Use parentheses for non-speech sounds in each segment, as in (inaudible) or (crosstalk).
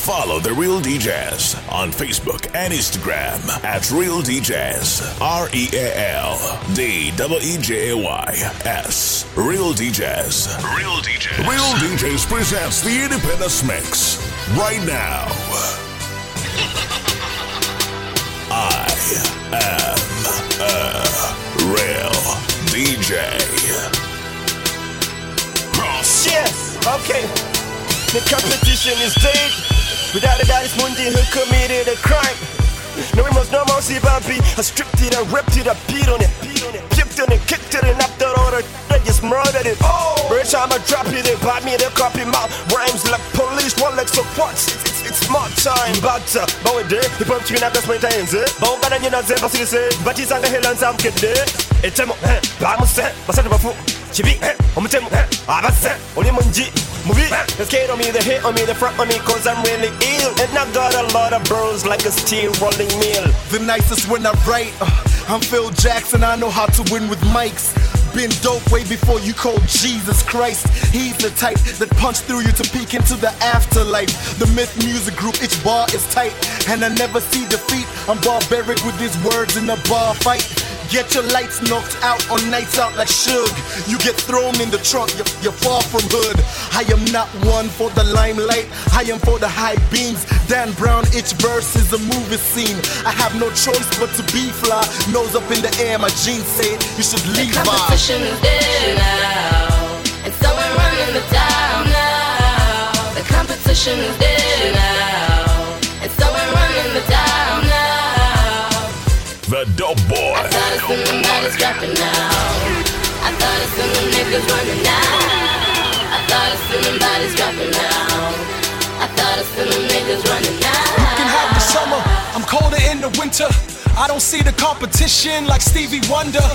Follow The Real DJs on Facebook and Instagram at Real DJs. R E A L D W E J A Y S. Real DJs. Real DJs. Real DJs presents the Independence Mix right now. I am a real DJ. Yes, okay. The competition is dead. Without a doubt, it's Mundi who committed a crime. No remorse, no mercy, Bumpy. I stripped it, I ripped it, I beat on it. Kicked on it kicked it and after all the I just murdered it. Every time I drop it, they bite me, they copy my rhymes like police, one like so it's, it's, it's my time. But, uh, but there, the pump chicken up, that's my time, eh? But I'm gonna, you know, but see, say, but he's on the hill and some kid there. It's a mo, eh, but I'm a set, but I'm a fool. Chibi, eh, I'm a temo, eh, I'm a set, only munji. Movie, the skate on me, the hit on me, the front on me, cause I'm really ill. And I got a lot of bros like a steel rolling mill. The nicest when I write. Uh, I'm Phil Jackson, I know how to win with mics. Been dope way before you called Jesus Christ. He's the type that punch through you to peek into the afterlife. The Myth Music Group, each bar is tight, and I never see defeat. I'm barbaric with these words in a bar fight. Get your lights knocked out on nights out like Suge. You get thrown in the trunk, you're, you're far from hood. I am not one for the limelight, I am for the high beams. Dan Brown, each verse is a movie scene. I have no choice but to be fly. Nose up in the air, my jeans say it, you should leave by. Competition is dead now, and so we're running the town now. The competition is dead now, and so we're running the town now. The Boy. I thought it's in the bodies dropping now. I thought it's in the niggas running now. I thought it's in the bodies dropping now. I thought it's in the niggas running now. can have the summer. I'm colder in the winter. I don't see the competition like Stevie Wonder.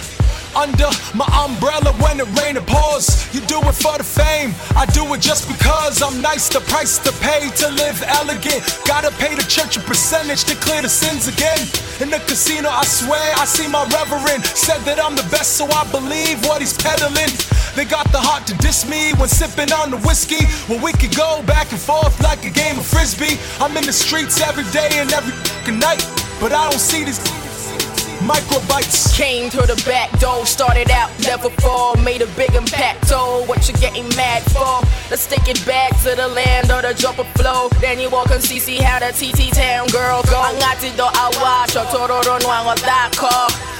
Under my umbrella when it rain and pours. You do it for the fame. I do it just because I'm nice. The price to pay to live elegant. Gotta pay the church a percentage to clear the sins again. In the casino, I swear I see my reverend. Said that I'm the best, so I believe what he's peddling. They got the heart to diss me when sipping on the whiskey. When we could go back and forth like a game of frisbee. I'm in the streets every day and every night, but I don't see these microbites. Came to the back door, started out never fall, made a big impact. Oh, what you getting mad for? Let's take it back to the land of the jumper flow. Then you walk and see, see how the TT town girl go. Angati do awa, chotororo nwango dako.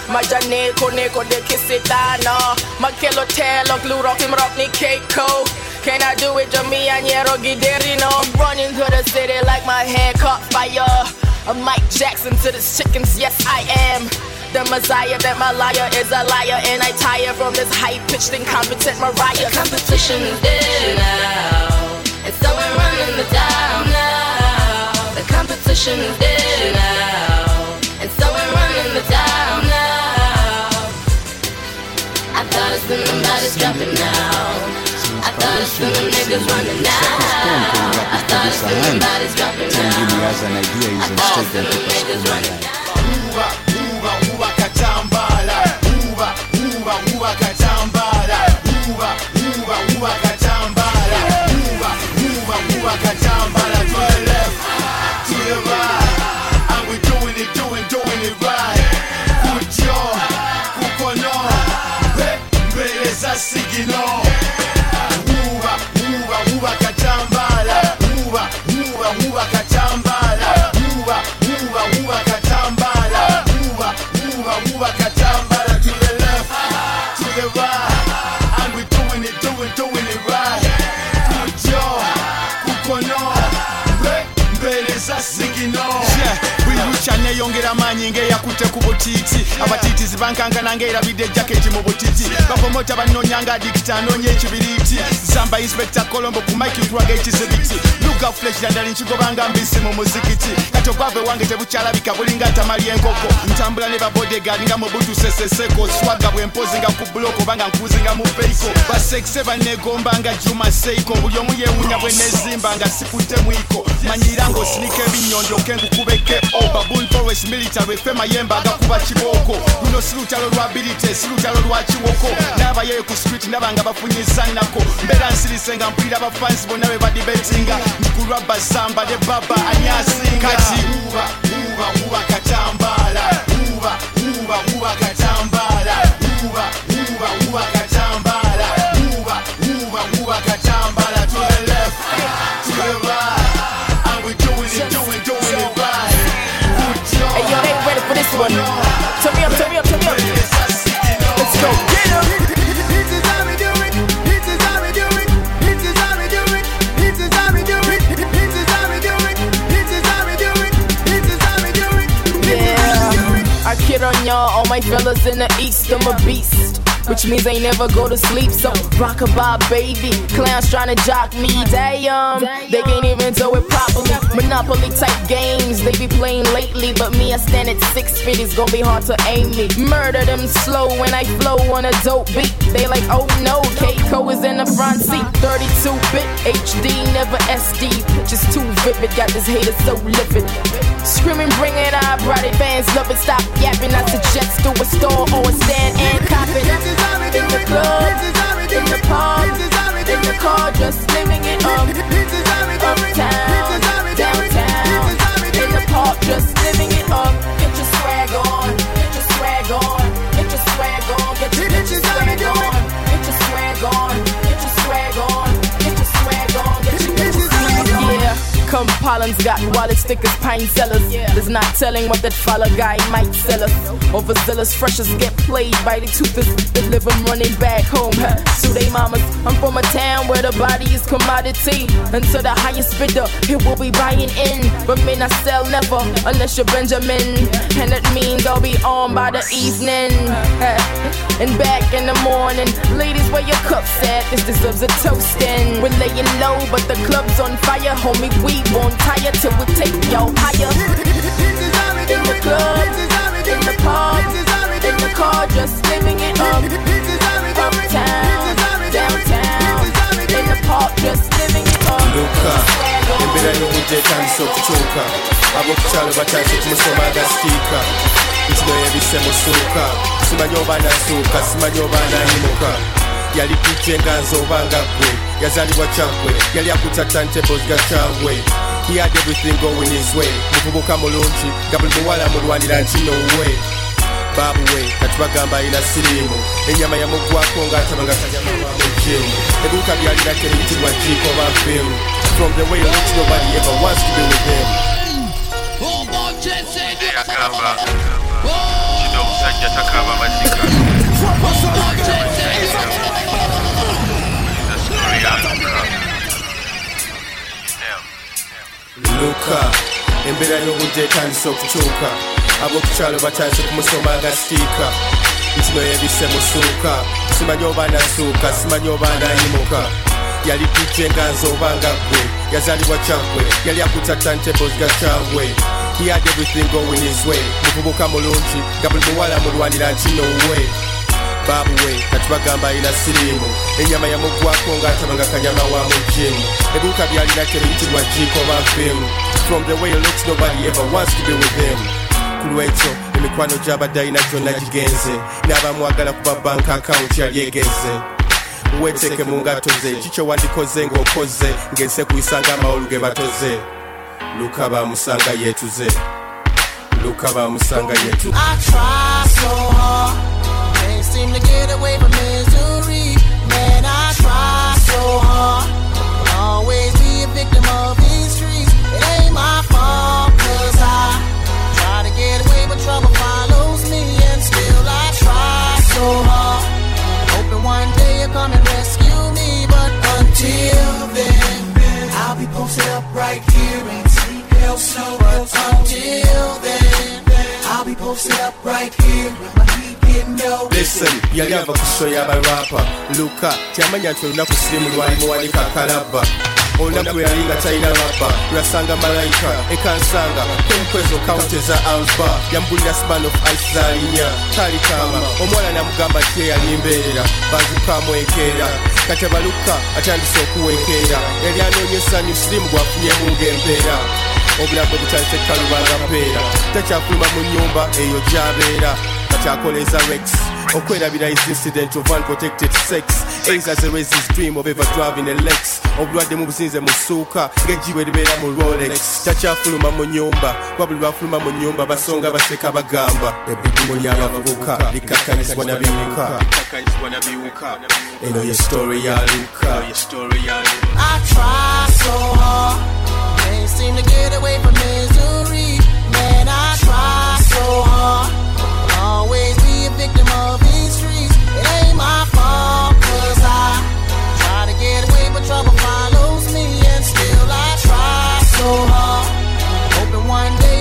Majane kone kode kisitano. Makelo telo gluro kim rock ni keiko. Can I do it, Jami Anyero Giderino? I'm running to the city like my head caught fire. I'm Mike Jackson to the chickens, yes I am. The Messiah, that my liar is a liar, and I tire from this high pitched, incompetent Mariah. The competition is dead now, and so we're running the town now. The competition is dead now, and so we're running the town now. I thought it's the bodies dropping now. I thought it's in the niggas running now. I thought it's in the bodies dropping now. guys an idea I using thought straight it's in and the niggas running now. Uva, uva, uva neyongera amaanyi ng'eyakutte ku butiiti abatiitizi bankankana ng'erabidde jaketi mu butiti bakomota bannoonya nga adikita anoonya ekibiriiti zamba inspector colombo ku mike twaga ekizibiti luga flesh naddala nkigobanga mbisi mu muzikiti. Kati obwave wange tebukyalabika bulinga ntamali enkoko. Ntambula ne babodegard nga mu butu seseseko. Swaga bwe mpozi nga ku buloko obanga nkuzinga mu peiko basekise banegomba nga juma seiko. Buli omu yeewunya bwe nezimba nga sikutte mwiko. Manyira ng'osinika ebinyonjo ke nkukubeke oba bull forest military ffe mayemba agakuba kibooko luno si lutalo lwa bilite si lutalo lwa kiwoko. N'abayeyo ku street ndaba nga bafunyiza nnako. Mbeera nsirise nga mpulira abafansi bonna be badibetinga ndikulwa basamba ne baba ani asinga kati uba uba uba katambala. Uba uba uba katambala. Uba uba uba katambala on all my fellas in the east, I'm a beast. Which means they never go to sleep, so rockabye baby. Clowns trying to jock me, damn. They can't even do it properly. Monopoly type games they be playing lately, but me, I stand at six feet, it's gonna be hard to aim me. Murder them slow when I flow on a dope beat. They like, oh no, Keiko is in the front seat. 32 bit HD, never SD. Just too vivid, got this hater so livid. Screaming, bring it, I brought it. Fans love it, stop yapping. I suggest do a store or a stand and cop it. In the club, in the pub, in the car, just living it up. Uptown, downtown, in the park, just living it up. Get your swag on, get your swag on, Come Pollins got wallet stickers, pine sellers. There's not telling what that follow guy might sell us. Overzealous freshers get played by the toothers that live them running back home. Huh? So they mamas. I'm from a town where the body is commodity. Until the highest bidder, it will be buying in. But men I sell never unless you're Benjamin. And that means I'll be on by the evening. Huh? And back in the morning, ladies, where your cups at? This deserves a toasting. We're laying low, but the club's on fire, homie. We won't tire till we take y'all higher. In the club, in the pub, in the car, just living it up. Uptown, downtown, in the park, just living it up. luka embeera y'obudde etandise okukyuka ab'okukyalo batandise okumusoma agasikiika nkino yebise musuuka simanyi oba nasuuka simanyi oba nayimuka yali dj nga nze oba nga ggwe yazaalibwa kyaggwe yali akuta tantables ga kyangwe he had everything going his way. Muvubuka mulungi nga buli muwala mulwanira nti nowe babuwe kati bagamba alina siriimu enyama yamugwako ng'ataba nga kanyama wamu jimu ebiwuka byalina teriyitibwa jiiko oba vimu from the way he looks nobody ever wants to be with him. Agamba kino omusajja takaaba mazika luka embeera y'obudde etandise okukyuka ab'okukyalo batandise kumusoma nga sitiika nkino yebise musuuka simanyi oba nasuuka simanyi oba nayimuka yali dj nga nze oba nga ggwe yazaalibwa kyaggwe yali akuta tantables ga kyangwe he had everything going his way. Muvubuka mulungi nga buli muwala mulwanira nti nowe babuwe kati bagamba alina siriimu enyama yamugwako ng'ataba nga kanyama wa mu jimu ebiwuka byalina teriyitibwa jiiko oba vimu from the way looks nobody ever wants to be with him. Ku lwekyo emikwano gy'abadde alina gyonna gigenze. N'abamwagala kuba bank account yali egeze weteeke mu ngato ze kikyo wandikoze ng'okoze ng'ensi kuyisanga amawolu ge batoze. Luka bamusanga yeetuze. Luka bamusanga yeetuze seem to get away from misery. Man, I try so hard, will always be a victim of these streets. It ain't my fault, cause I try to get away, but trouble follows me, and still I try so hard. Hoping one day you'll come and rescue me, but until then, I'll be posted up right here in Seagull Snow. But until then, I'll be posted up right here with my heat. Listen yali ava ku show y'abarapa luka tyamanya nti olunaku sirimu lwali muwanika kalaba olunaku yali nga talina labba lwasanga malayika ekansanga kemukwezo kaunti eza alba yambulira span of ice zalinya talikama omwana namugamba ti eyali mbeerera banzukamu enkeera kati abaluka atandise okuwekeera yali anoonya essanyu sirimu gwafunyemu ng'empeera obulamu bwe butandise kalubanga mpeera takyafuluma mu nyumba eyo gy'abeera kati akoleza rex. Okwerabira is incident of unprotected sex. Aids as a racist dream of ever driving a lex. Obulwadde mu buzinze mu ssuuka ng'ejjibwe libeera mu rolex. Takyafuluma mu nyumba kuba buli lwafuluma mu nyumba basonga baseka bagamba ebbidumu ly'abavubuka likkakkanyizibwa na biwuka eno ye story ya luka. I try so hard, can't seem to get away from misery. Man, I try so hard,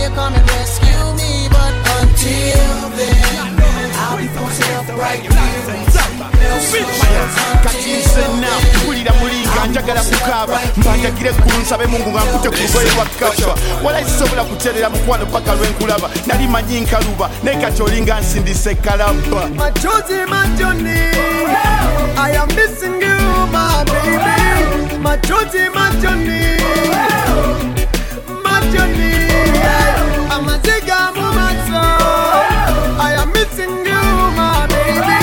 you'll come and rescue me, but until then, I'll be up right mulinga njagala kukaaba mbanjagire eggulu nsabe mungu nga nkute ku lugoye lwa sisobola kuterera mukwano paka lwenkulaba nali manyi nkaluba naye kati olinga nsindise kalaba Machozi machoni I am missing you my I am missing you my baby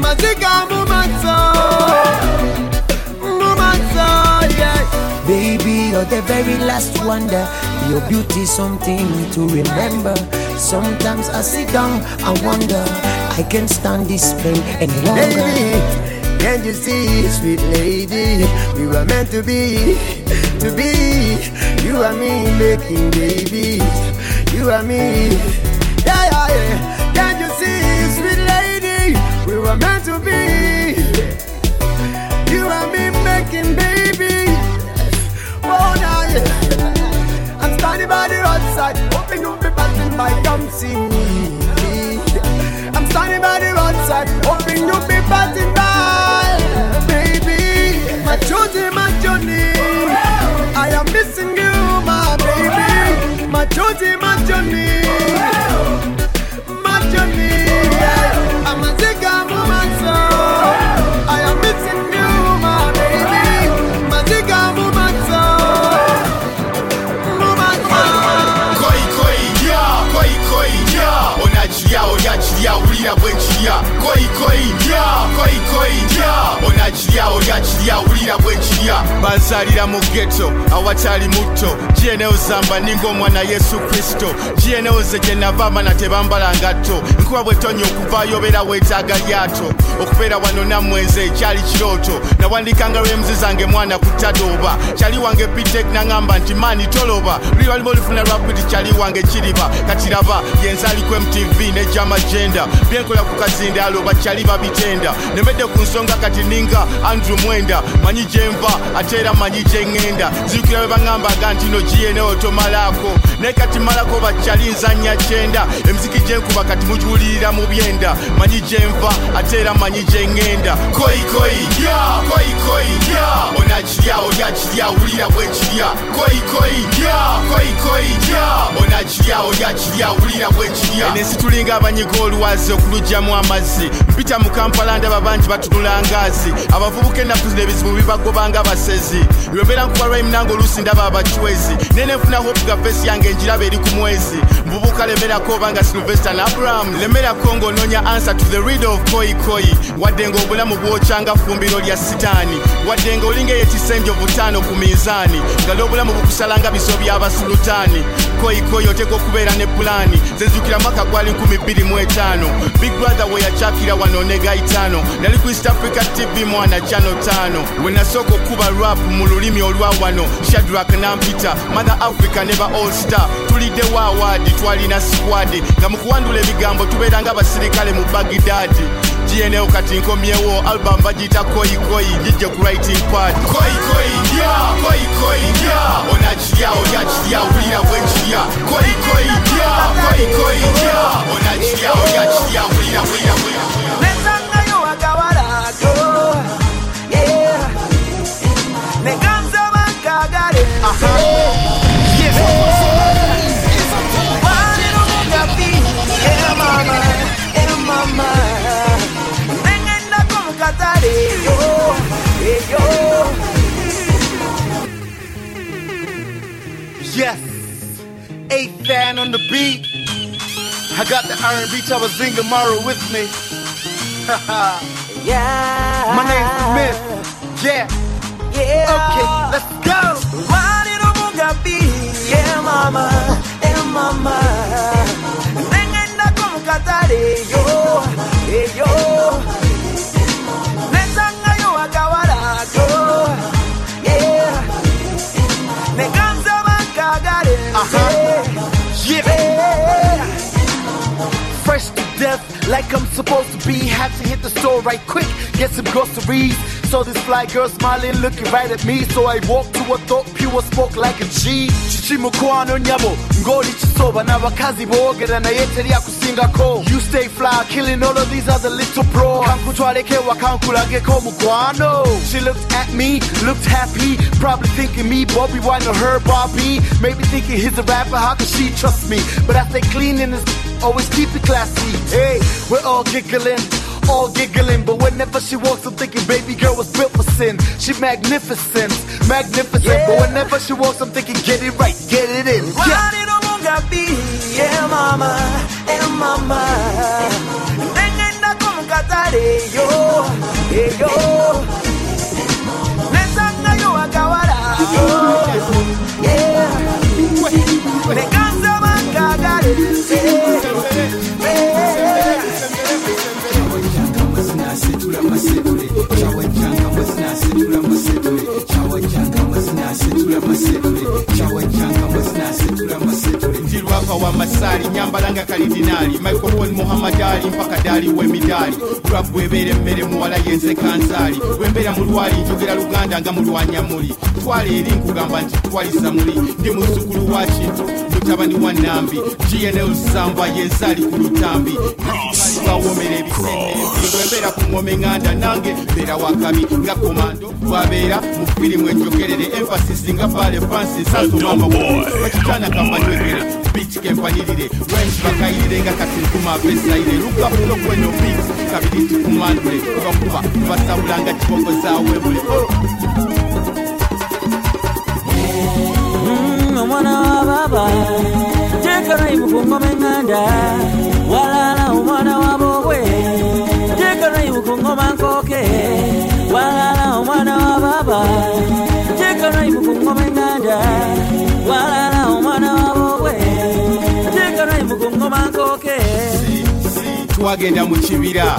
Maziga mumaso Mumaso yeah Baby, you're the very last wonder. Your beauty something to remember. Sometimes I sit down and wonder, I can't stand this pain any longer. Baby, can't you see, sweet lady, we were meant to be, to be. You and me making babies, you and me. Yeah, yeah, yeah. Can't you see, sweet lady, we were meant to be. You and me making babies. Oh, nah, yeah. I'm standing by the roadside, hoping you'll be passing by, come see me. I'm standing by the roadside, hoping you'll be passing by, baby. My chosen, my journey. I am missing you, baby. My chosen, my journey. My journey. I'm a zigga woman, so I am missing you, my baby. My zigga woman, so. Woman, so. koi koi ya koi koi ya onakirya olyakirya wulira bwe oya koyikoyi lya koyikoyi lya onakirya olyakirya wulira bwekirya banzaalira mu geto awatali muto jeneo zamba ninga omwana yesu kristo. Jeneo ze gye nava amana tebambala ngatto. Nkuba bwetonya okuvaayo obeera weetaaga lyato. Okubeera wano nammweze ekyali kirooto. Nawandikanga lwemuzi zange mwana kutadoba kyali wange pitek naŋŋamba nti maani toloba. Luli waliba olufuna lwakwiti kyali wange kiriba. Kati laba yenzaaliku mtv nejamagenda byenkola ku kazi kazindaalo bakyali babitenda nemedde ku nsonga kati ninga andrew mwenda. Manyi gyenva ate era manyi gyeŋŋenda zirukira bwe baŋŋambaga nti no giyenewo tomalaako naye kati malako bakyali nzanya kyenda. Emiziki gyenkuba kati mugiwulirira mu byenda. Manyi gyenva ate era manyi gyeŋŋenda koikoi ya koikoi onakirya olyakirya wulira bwekirya koikoi ya koikoi ya onakirya olyakirya wulira enensi tulinga abanyiga olwazi okulugyamu amazzi. Mpita mu kampala ndaba bangi batunula ngaazi abavubuka ennaku zino bibagobanga basezi. Yomera nkuba lwaimunanga oluusi ndaba abacwezi nene nfuna hope gafesi yange enjiraba eri ku mwezi. Mvubuka lemerako obanga sylvester na abraham. Lemerako ng'onoonya answer to the read of koi wadde ng'obulamu bwokyanga fumbiro lya sitaani. Wadde ng'olinga eyekisembyo butaano ku minzaani nga n'obulamu bukusalanga biso by'abasulutaani koi tegokubeera ne pulani zenzukira mwaka gwali 25 big brother weyakyakira wano ne gaitano nali ku east africa tv mwana chano 5 we nasooka okuba rap mu lulimi olwa wano. Shadrak nampita mother africa neba all star. Tuliddewo awaadi twalina squad. Nga mu kuwandula ebigambo tubeera nga abasirikale mu bagidadi gna kati nkomyewo album bagiyita koi gijje ku writing pad. Koyikoyi ndya koyikoyi ndya onakirya olyakirya wulira bwekirya koyikoyi ndya koyikoyi ndya onakirya olyakirya wulira wulira wulira my Yes, eighth fan on the beat. I got the R&B Tabazinga Mara with me. yeah. My name's Myth. Yeah. Yeah. Okay, let's go. Yeah mama, yeah mama. Nengenda yo, yo. Death, like I'm supposed to be. Had to hit the store right quick, get some groceries. Saw this fly girl smiling, looking right at me. So I walked to her thought pure, spoke like a G. chichimukwano nyabo ngoli chisoba n'abakazi boogera naye teri akusingako you stay fly killing all of these other little bros kankutwaleko ewa kankulageko mukwano she looked at me looked happy probably thinking me bobby wine or her bobby maybe thinking he's a rapper how could she trust me but i stay clean in this always keep it classy hey we're all giggling all giggling, but whenever she walks, I'm thinking, baby girl was built for sin. She magnificent, magnificent, but whenever she walks, I'm thinking, get it right, get it in. Yeah. Marino Mugabe, yeah mama, yeah mama. Nengenda kumukatare yo, eh yo. Nesanga yo akawara yo, Thank you. Ndi lwava wa masali nyambala nga kalidinaali microphone muhammad ali mpaka dali w'emidaali rap bwebeera emmere muwala yenze kanzaali bwembeera mu lwali njogera luganda nga mulwanya muli twala eri nkugamba nti twalisa muli ndi muzzukulu wa kintu mutabani wa nambi. Gnl samba yenzaali ku lutambi. Bawomera ebisenembi bwembeera ku ngoma eŋŋanda nange mbeera wakabi nga komando bwabeera mu firimu enjogerere emphasis nga bale francis asomama bakitana kambanywegere bich kempanirire rens bakayirire nga katinkuma apesaire lugabulo kweno bit kabiri tikumandule bakuba basabula nga kiboko zawebule omwana mm, wa baba tekarayimu ku ngoma eŋŋanda walala omwana wa bobwe tekarayimu ku ngoma nkooke walala omwana wa baba tekarayimu ku ngoma eŋŋanda walala omwana wa bobwe tekarayimu ku ngoma nkooke twagenda mu kibira.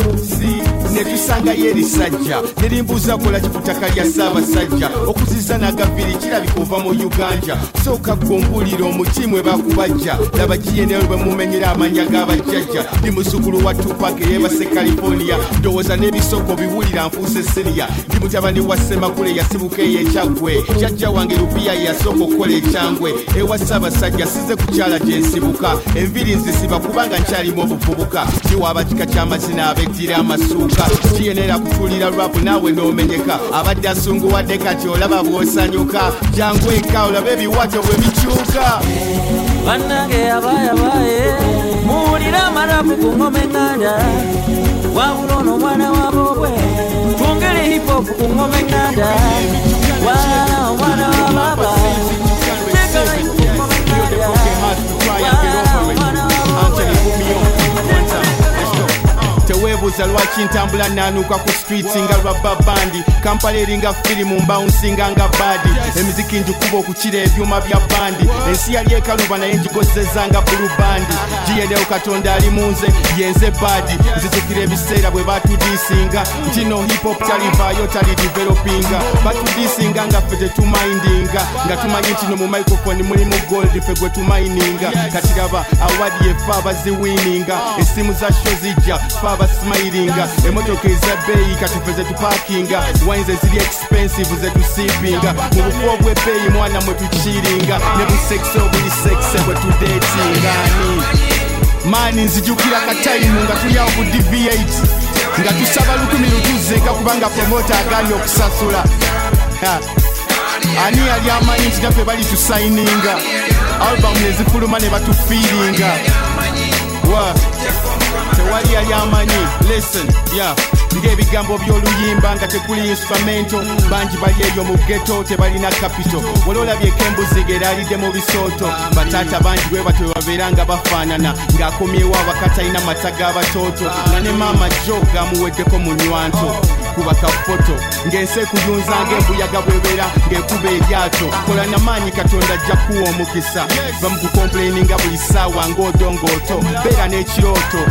Ne tusangayo erisajja nerimbuuza kola kikutaka lya ssaabasajja. Okuziza nagaviri kirabika ova mu uganja sooka ggumbulira omuti mwe bakubajja. Laba gnl bwe mumenyera amanya g'abajjajja ndi muzukulu wa tupak eyebase california. Ndowooza n'ebisoko biwulira nfuuse siriya ndi mutabani wa semakule yasibuka eyo ekyaggwe jjajja wange lupiya ye yasooka okukola ekyangwe. Ewa ssaabasajja size kukyala gye nsibuka. Enviri nzisiba kubanga nkyalimu obuvubuka. Kiwaaba kika ky'amazina abeddira amasuuka. Kiyenera kutuulira lwapu naawe n'omenyeka. Abadde asunguwadde kati olaba bw'osanyuka. Jangu eka olaba ebiwato bwe bikyuka. Bannange yabayabaye muwulire amarapu ku ngoma eŋŋanda. Wabula ono omwana wa bobwe twongere hipop ku ngoma eŋŋanda. Walala omwana wa baba teweebuuza lwaki ntambula nanuuka ku streets nga lwabba bandi. Kampala eringa firimu mbawunsinga nga baadi. Emiziki njikuba okukira ebyuma bya bandi. Ensi yali ekaluba naye njigozeza nga bulu bandi. Giyenewo katonda ali mu nze yenze baadi. Nzijukira ebiseera bwe batudiisinga. Mm. Nti no hiphop talivaayo tali developinga. Mm. Batudiisinga nga ffe tetumayindinga nga tumanyi nti no mu microphone mulimu gold ffe gwe tumayininga. Kati raba awadi yeffe abaziwininga essimu za sho zijja ffe abasimayiringa emotoka ezabbeeyi kati ffe zetupakinga wines eziri expensive zetusipinga mu bufu obwebbeeyi mwana mwe tukiringa ne busekisi obuli sekise bwe tudeetinga ani maani nzijukira katayimu nga tulyawo ku dv8 nga tusaba lukumi lutuzenga kubanga promota agaanye okusasula. Ani yali amanyi nti naffe bali tusayininga albamu nezifuluma ne batufiiringa wa tewali yali amanyi listen ya ng'ebigambo by'oluyimba nga tekuli instrumento. Bangi bali eyo mu geto tebalina kapito wali olabyeko embuzi ng'eraalidde mu bisooto bataata bangi bwe batwe babeera nga bafaanana ng'akomyewo abakatalina mata g'abatooto nga ne maama jo gamuweddeko mu nywanto kuba kafoto ng'ensi ekuyunza ng'embuyaga bwebera ng'ekuba eryato kola namaanyi katonda ajja kuwa omukisa. Bamukukomplaininga buli ssaawa ng'odongooto beera n'ekirooto.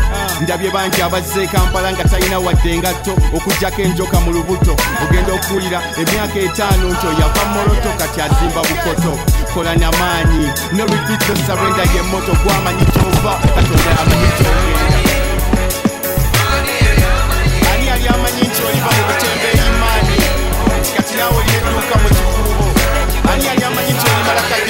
Ndabye bangi abazze kampala nga talina wadde engatto okugjako enjoka mu lubuto. Ogenda okuwulira emyaka etaano nti oyava moloto kati azimba bukoto. Kola namaanyi no repeat to surrender ye moto gwamanyi kyova katonda amanyi kyogenda ani yali amanyi nti oliva mu butembeeyi maanyi nti kati naawe olina edduuka mu para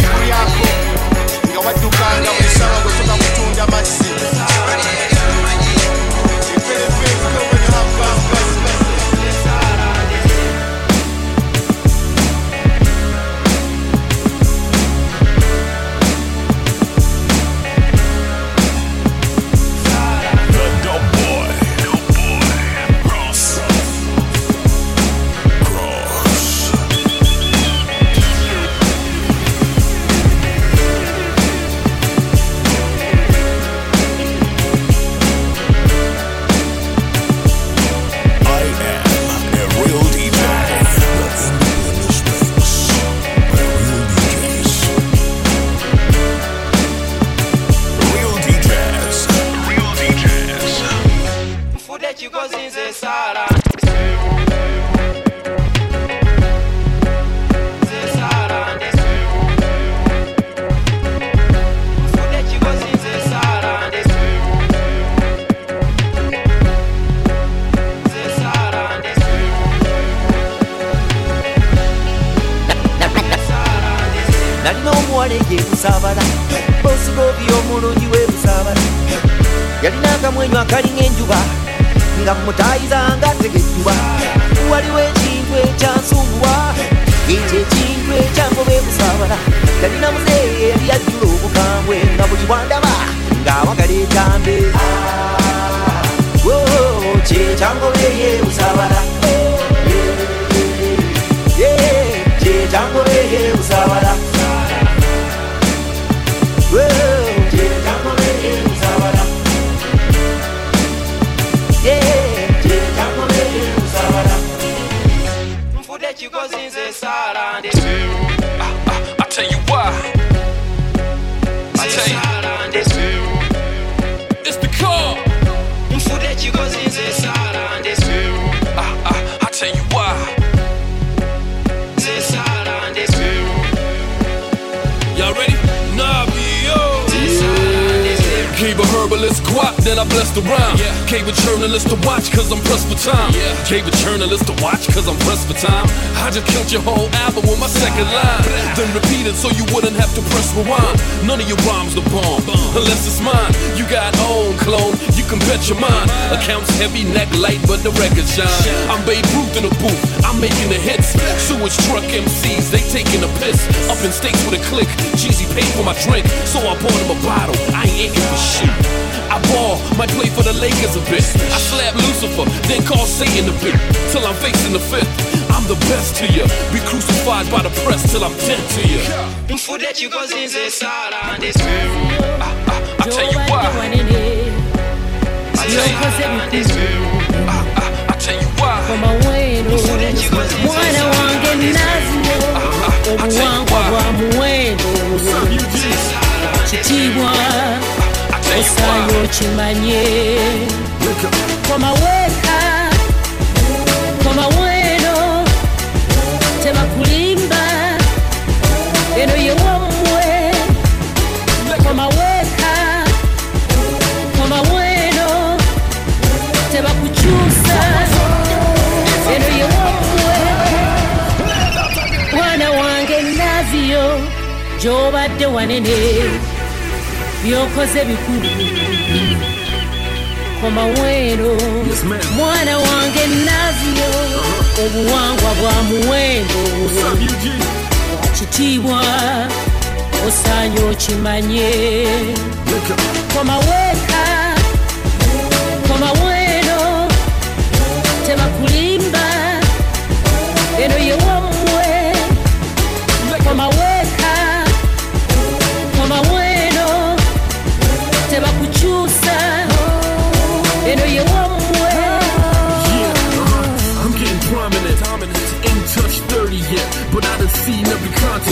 ball, might play for the Lakers a bit. I slap Lucifer, then call Satan a bit. Till I'm facing the fifth. I'm the best to you. Be crucified by the press till I'm dead to you. Mfudde kigozi nze saala nde- I tell you why. I tell you, I tell you why. mwana wange nazio obuwangwa bwa muwendo kitiibwa osaanye okimanye komaweka komaweno. Tebakulimba eno yewammwe komaweka komaweno. Tebakukyusa eno yewammwe mwana wange nazio gyobadde wanene byokoze bikulu. Komaweero mwana wange naziyo obuwangwa bwa muwendo. Kitiibwa osaanye okimanye. Komaweeka komaweero tebakulimba eno yewa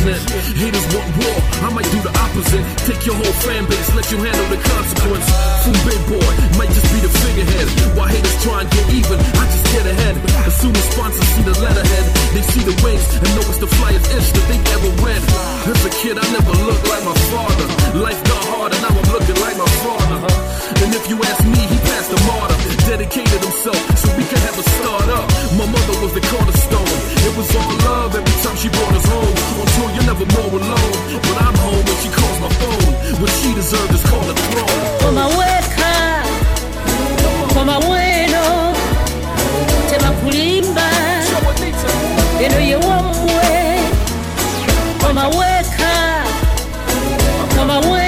every. Haters want war, I might do the opposite. Take your whole fan base, let you handle the consequence. Fool big boy, might just be the figurehead. While haters try and get even, I just get ahead. As soon as sponsors see the letterhead, they see the wings and know it's the flyest inch that they ever read. As a kid, I never looked like my father. Life got hard and now I'm looking like my father. And if you ask me, he passed the martyr. Dedicated himself so we could have a start up. My mother was the cornerstone. It was all love every time she brought us home. On tour, you're never more alone. But I'm home when she calls my phone. What she deserved is called a throne. komaweka komaweno tebakulimba eno ye wammwe komaweka komaweno tebakukyusa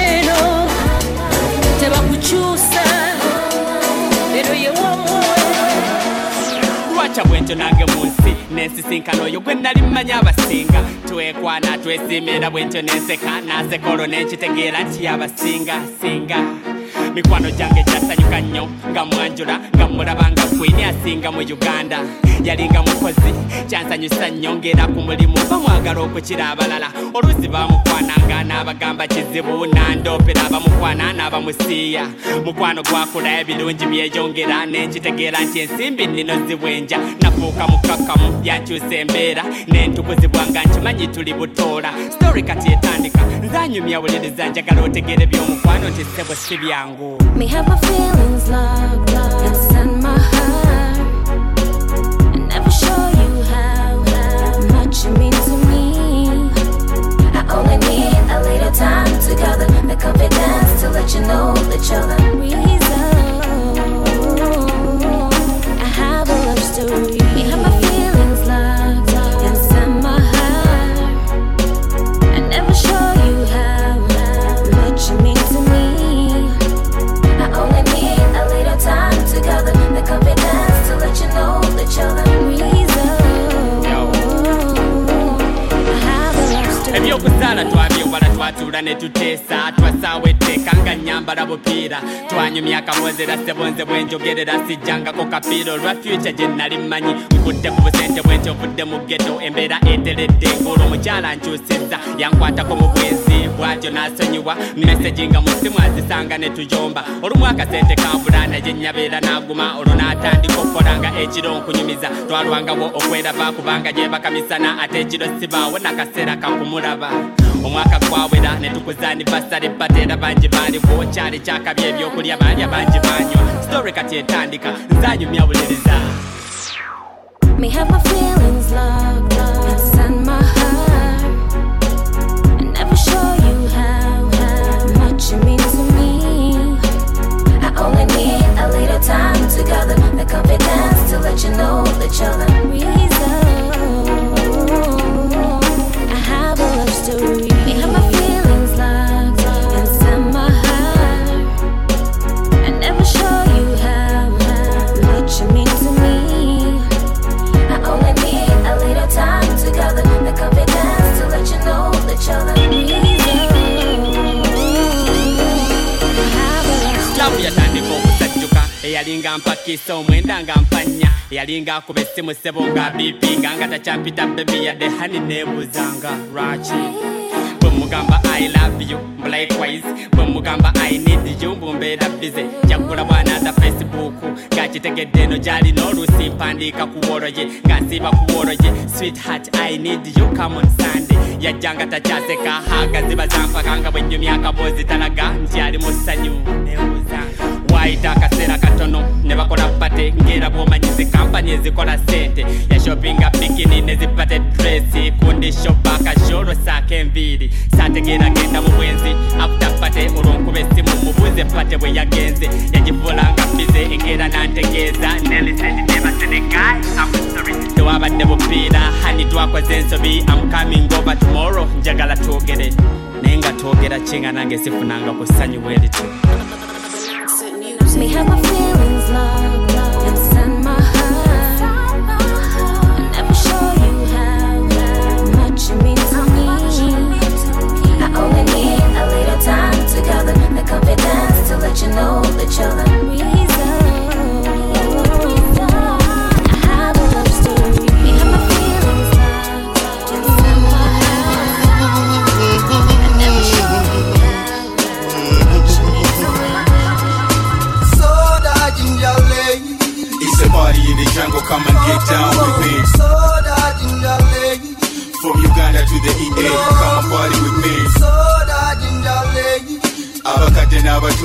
nsi nensisinkana oyo gwe nali mmanya abasinga. Twekwana twesimira bwentyo nenseka nasekolo nenkitegeera nti yabasinga singa mikwano gyange gyasanyuka nnyo nga mwanjula nga mulabanga kwini asinga mu uganda. Yalinga mukozi kyansanyusa nnyo ngera ku mulimu bamwagala okukira abalala oluusi bamukwananga n'abagamba kizibu nandoopera abamukwana n'abamusiiya. Mukwano gwakula ebirungi byeyongera nenkitegeera nti ensimbi nino zibwenja nafuuka mukakamu yankyusa embeera nentukuzibwa nga nkimanyi tuli butoola. Story kati etandika nzanyumya wuliriza njagala otegere by'omukwano nti ssebo si byangu Me have my feelings locked, locked sijjangako kapiira olwa fyuca gye nali mmanyi nkudde ku busente bwentyo ovudde mu geto embeera eteredde ng'olwo omukyala nkyusizza yankwatako mu bwenzi bwatyo n'asonyiwa meseji nga mu ssimu azisanga ne tuyomba olumu akasente kabula naye nyabeera n'aguma olwo n'atandika okukolanga ekiro nkunyumiza twalwangawo okweraba kubanga gyebakamisana ate ekiro sibaawo nakaseera kakumulaba omwaka gwawera bangi kyali kyakaby ebyokulya bangi story kati have my feelings locked, locked inside my heart. I never show you how, how much you mean to me. I only need a little time together, the confidence to let you know that you're the reason. Eyalinga mpakisa omwenda nga mpanya eyalinga akuba ssebo nga bipinga nga takyampita bebi yadde hani neebuzanga lwaki bwe i love you likewise bwe i need you mbu bize. Jakula bwana bwanaza facebook ng'akitegedde eno gy'alina oluusi mpandiika nga nsiiba ku sweetheart i need you come on sunday. Yajjanga takyaseka haga ziba zampakanga bwe nnyumya akaboozi nti ali mu ssanyu waayita akaseera katono. Ne bakola pate ng'era bw'omanyizi kampani ezikola sente yashopinga bikini ne zipate dresi kundi shopa akasholo saako enviiri saategeera genda mu bwenzi afuta pate olwonkuba essimu mubuuze pate bwe yagenze yagifuulanga bize engera nantegeeza tewabadde bupiira hani twakoze ensobi am coming over tomorrow. Njagala twogere naye nga twogera kinga nange sifunanga ku ssanyu bwe lityo me have my feelings locked inside my heart. I never show you how much to me. I only need a little time together, the confidence to let you know that you're the real.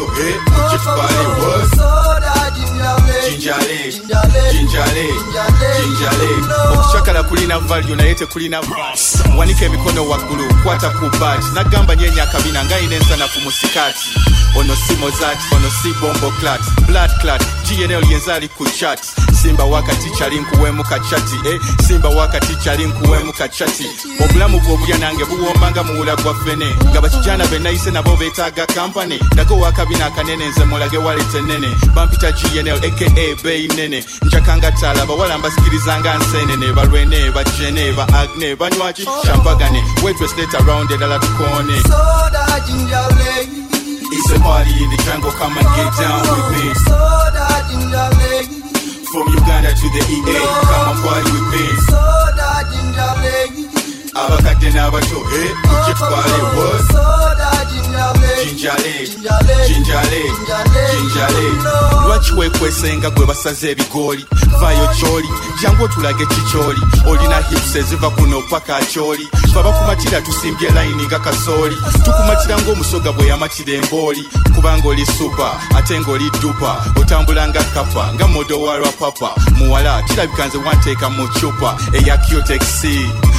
no hit, just body what? Okushakala kulina value nayete kulina value. Wanike waggulu kwata ku badge. Nagamba nyenya akabina nga ina ensanafu mu sikati. Ono si mozati, ono si bombo clat, blood clat. Gnl yenzali ku chat. Simba wakati kyali nkuweemu kacati eh? simba wakati kyali nkuweemu kacati obulamu bwe obulya nange buwomba nga muwula gwa fene. Nga bakijana benayise nabo betaaga kampani ndago wakabina akanene nze mulage walete nene bampita gnl aka beyi nene. Njakanga tala bawala mbazikirizanga nsenene balwene bajene ba agne banywaki champagane wetweslet around edala tukone It's a party in the jungle, come and get down with me. From Uganda to the EA, come and party with me. abakadde n'abato eh, mujje tutwale what? Lwaki weekwesenga gwe basaze ebigooli? Vayo kyoli. Jangu otulage kikyoli. Olina hips eziva kuno paka kyoli. Fe abakumatira tusimbye layini nga kasooli. Tukumatira ng'omusoga bwe yamatira embooli. Kubanga oli supa ate ng'oli dupa otambula nga kapa nga modo walwa papa. Muwala kirabika nze wanteeka mu cupa eya qtex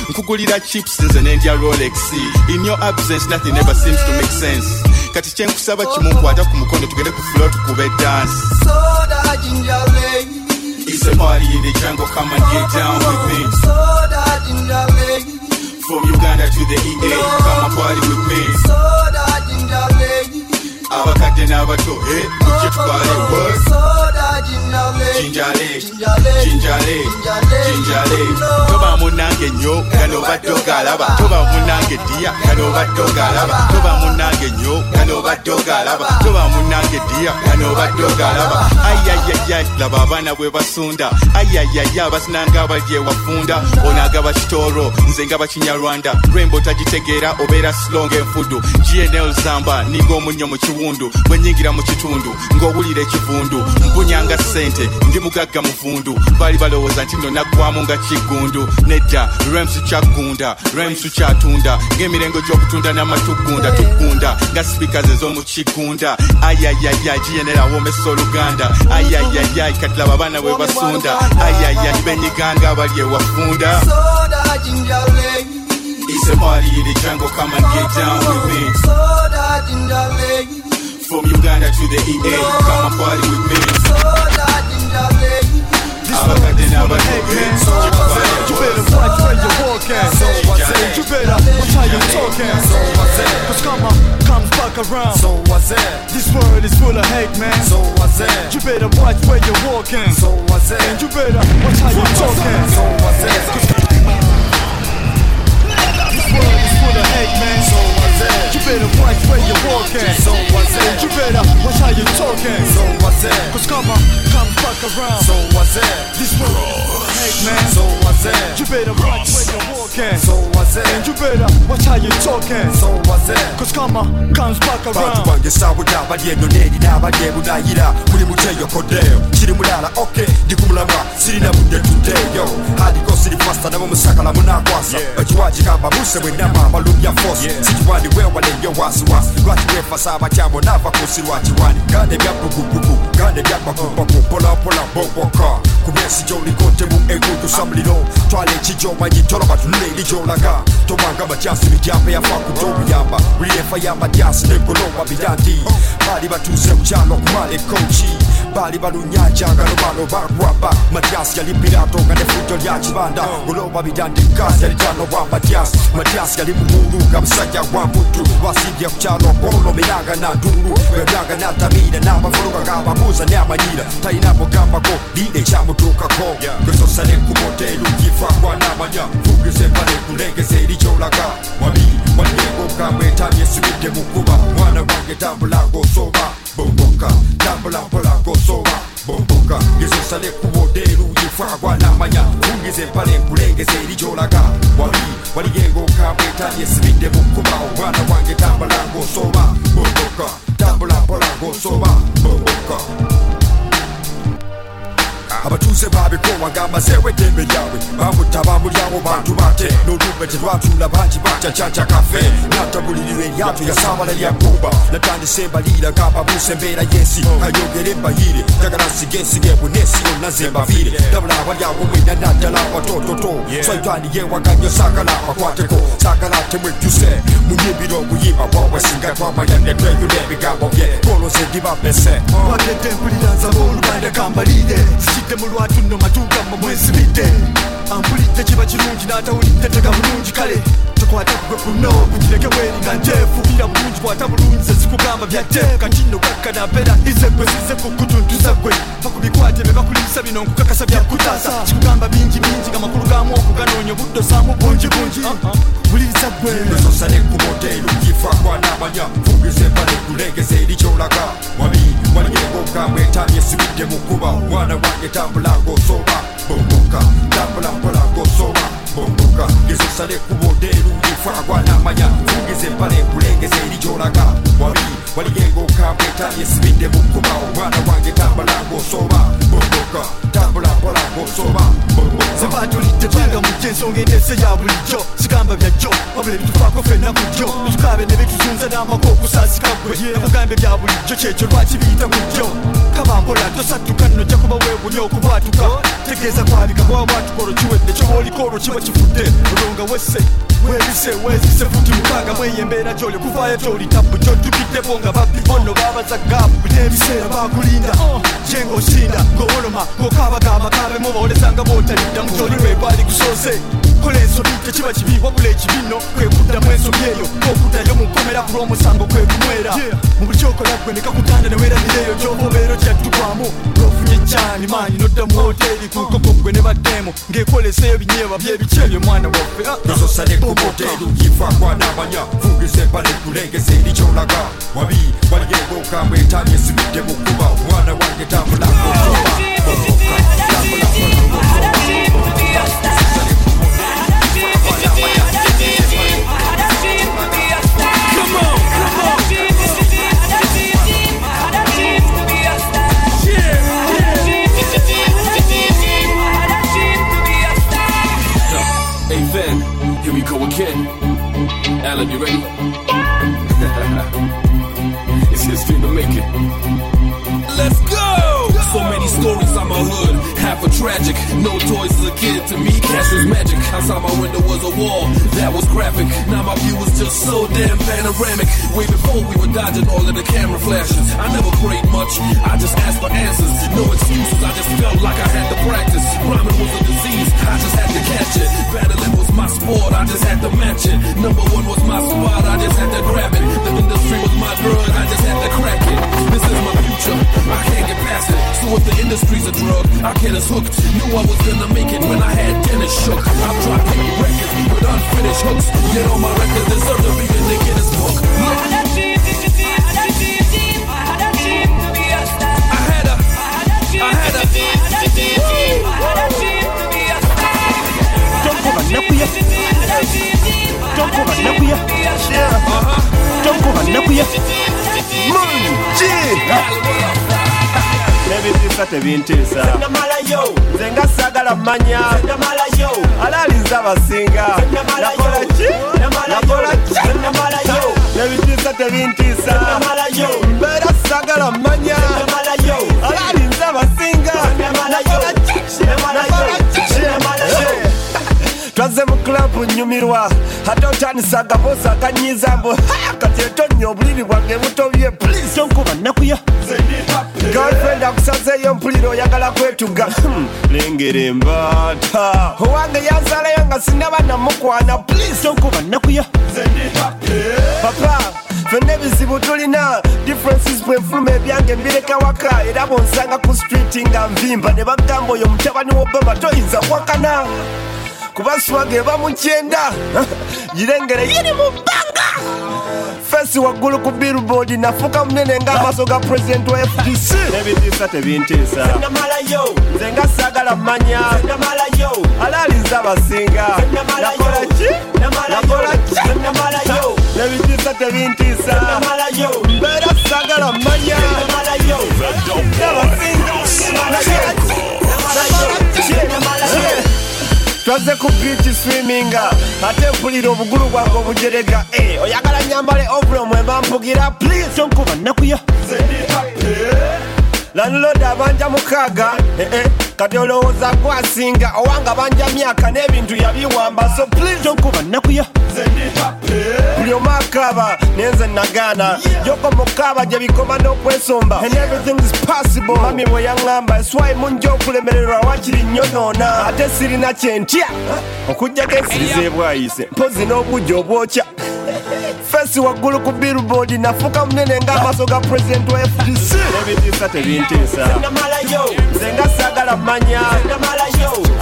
nkugulira chips nze nendya rolex in your absence nothing ever seems to make sense kati kyenkusaba ku mukono tugende ku flo tukube dance It's a party in the jungle, come and get down with me. From Uganda to the EA, come and party with me. abakadde n'abato eh, mujje what? Toba munange nnyo gano badde ogalaba toba munange ddiya gano badde ogalaba toba munange nnyo gano badde ogalaba toba munange ddiya gano badde ogalaba ayayayay laba abaana bwe basunda. Ayayaya abasinanga abalye wafunda ono agaba kitoro nze nga bakinyarwanda lwembo tagitegeera obeera silonga enfudu. Gnl zamba ninga omunnyo mu kiwundu bwe nyingira mu kitundu ng'owulira ekivundu mpunyanga ssente ndi mugagga muvundu. Baali balowooza nti nno naggwamu nga kiggundu nedda rems kyaggunda rems kyatunda. Ng'emirengo gy'okutunda n'amatugunda tuggunda nga sipikas ez'omu kigunda. Ayayaya gnl awomesa oluganda. Ayayaya katilaba abaana bwe basunda. Ayayaya benyiganga abali ewafunda It's a party in the jungle, come and get down with me. From Uganda to the EA, come and party with me. Abakadde You better watch where you walking. So what's it? You better watch how you talking. So what's it? Cause karma comes back around. So what's it? This world is full of hate, man. So what's it? You better watch where you're walking. So what's it? And you better watch how you talking. So what's it? This world is full of hate, man. So what's it? You better watch where you're walking. So what's it? And you better watch how you're talking. So what's it? Cause karma comes back around. So what's it? This world is full of hate, man. So what's it? You better watch where you're walking. So what's it? And you better watch how you're talking. So what's it? Cause karma comes back bantu around. bange saabuda abali eno neeri n'abali ebunayira buli muteyokoddeyo kiri mulala ok ndi ku mulamwa sirina budde tuddeeyo aliko siri fasta nabo musakala munakwasa bakiwagikamba buse bwenama abalumya fosi sikiwandi weewale nnyo wasiwasi lwaki wefasa abatyamo naava kusi lwakiwani gande bya bugubugu gande bya bakubaku. Mpolampola boboka ku byensi gy'olikontemu ekutusa muliro twala ekijoba gitoloba tunula eri gy'olaga tobanga bijamba yafa obuyamba buli efa y'amatyasi negolomba bira nti baali batuuse bukyalo okumala ekoki baali balunyajanga lobalo bakwaba matyasi yali pirato nga nefujo lya kibanda bira nti kasi yali bwa matyasi matyasi yali mugulu nga musajja gwa mputu wasibye ku kyalo okolomeranga nantulu webanga n'atamiira n'abafuluga ng'ababuuza n'amanyira talina mugambako lina ekyamu kutukako Gusosane ku moteri ukivako anamanya Fugise bale kulengesa erikyolaga Wali walyenga okukamba Mwana gwange tambula ng'osooba Bomboka. Tambula mpola Bomboka. Gesosane ku moteri ukivako anamanya Fugise bale kulengesa erikyolaga Wali walyenga okukamba etabi esibidde mu kuba Omwana gwange Bomboka. Tambula abatuuze babikowa ng'amazeewo eddembe lyabwe bamutta bamulyawo bantu bate n'olumbe tetwatula bangi bacacaca kafe natabulirira eryato yasaabala lya kuba natandise embaliira ng'ababuusa embeera y'ensi kayogere embayiire njagala nsiga ensiga ebunensi yonna ze mbaviire ndabula abalyawo mwena naddala abatototo swaitani yewaganyo saagala abakwateko saagala temwejjuse munyimbira obuyimba bwabwe singa twamanya ne tweyuna ebigambo bye koloze ndibapese uh. bagedde mpulira nsaba oluganda kambalire zikidde mu lwatu nno matugambo mwesibidde ampulidde kiba kirungi n'atawulidde tega bulungi kale. Tokwata kugwe kuno kugireke bweri nga ntefuubira bulungi kwata bulungi ze zikugamba byadde kati nno gakkana mpera ize gwe size kukutuntuza gwe bakubikwate be bakulisa bino nkukakasa byakutaasa kikugamba bingi bingi nga makulu gamu okuganoonya obudde osaamu bungi bungi buliriza gwe esosa nekkumoteero gifaakwa n'amanya fugiza empale kulengeza eri kyolaga wabi waliyenga okugamba etaani esibidde mu kkuba omwana wange tambula ng'osooba bomboka tambula mpola ng'osooba bomboka esosa nekkumoteero gifaakwa n'amanya fugiza empale kulengeza eri kyolaga wabi waliyenga okugamba etaani esibidde mu kkuba omwana wange tambula ng'osooba bomboka tambula mpola ng'osooba bomboka zebatulidde twanga mujja ensonga endeese ya bulijjo sigamba byajjo wabula ebitufaako ffenna kujjo tukabe ne betuzunza n'amako okusaasika gwe nakugambe bya bulijjo kyekyo lwaki biyita kujjo kabampola tosattuka nno jja kuba weebuli okubwatuka tegeeza kwabika bwabwatuka olwo kiwedde kyoba oliko olwo kiba kifudde mulonga wese werise wezise futi mukaaga mweyembeera gyoli kuvayo gyoli tabu gyotukidde bo nga babbi bono babaza gaabu n'ebiseera bakulinda. ate ng'osinda ng'oloma ng'okaabakaaba you ready? (laughs) it's history to make it. Stories on my hood, tragic. No toys as a kid, to me, cash was magic. Outside my window was a wall, that was graphic. Now my view was just so damn panoramic. Way before we were dodging all of the camera flashes. I never prayed much, I just asked for answers. No excuses, I just felt like I had to practice. Rhyming was a disease, I just had to catch it. Battling was my sport, I just had to match it. Number one was my spot, I just had to grab it. The industry was my drug, I just had to crack it. This is my future, I can't get past it. So if the industry's a drug, I get us hooked. Knew I was gonna make it when I had Dennis shook. I've dropped eight records with unfinished hooks. Yet all my records deserve to be in the Guinness book. Look. I had a dream, I had a dream to be a star. I had a, I had a, Don't go back, Nakuya. Don't go back, Nakuya. Uh-huh. Don't go back, Nakuya. Nebitiisa tebintiisa nze nga saagala mmanya alalinza abasinga nakola ki nakola ki nebitiisa tebintiisa mbeera saagala mmanya alalinza abasinga nakola ki nakola ki twaze mu kulabu nyumirwa ate otandisa agaboosi akanyiza mbu "Ha, kati etonnya obuliri bwange butobye please tonkuba nakuya girlfriend akusazeeyo mpulira oyagala kwetuga. Hmm, lengera embaata owange yanzalayo nga sinaba namukwana. Please tonkuba nakuya. Papa fenna ebizibu tulina. Differences bwenfuluma ebyange mbireka waka. Era bonsanga ku street nga nvimba ne bagamba oyo mutabani wa obama toyinza kwakana kuba swage eba mukyenda girengere (laughs) yiri mu bbanga. Fesi waggulu ku billboard nafuuka munene ng'amaaso ga pulezidenti wa fdc nebitiisa tebintiisa. Nze nga saagala mmanya alalinza abasinga nakola ki? Nakola ki? Nebitiisa tebintiisa. Mbeera saagala mmanya nsaze ku biiti swiminga ate mpulira obugulu bwange obujerega Eh, oyagala nyambale ovulom emba mpugira please. Tonkuba nakuya lanlod abanja mukaaga eh, eh, kati olowooza gwasinga owanga banja myaka n'ebintu yabiwamba so please tonkuba nakuya. Buli omu akaaba nenze nagaana. Joko mukaaba gye bikoma n'okwesomba and everything is possible. Mami bwe yaŋŋamba eswayi munja okulemererwa wakiri nyonoona ate sirina kyentya okugjako ensiriza ebwayise mpozi n'obujja obwokya fesi waggulu ku billboard nafuuka munene ng'amaaso ga pulezidenti wa fdc nebitiisa tebintiisa nze nga saagala manya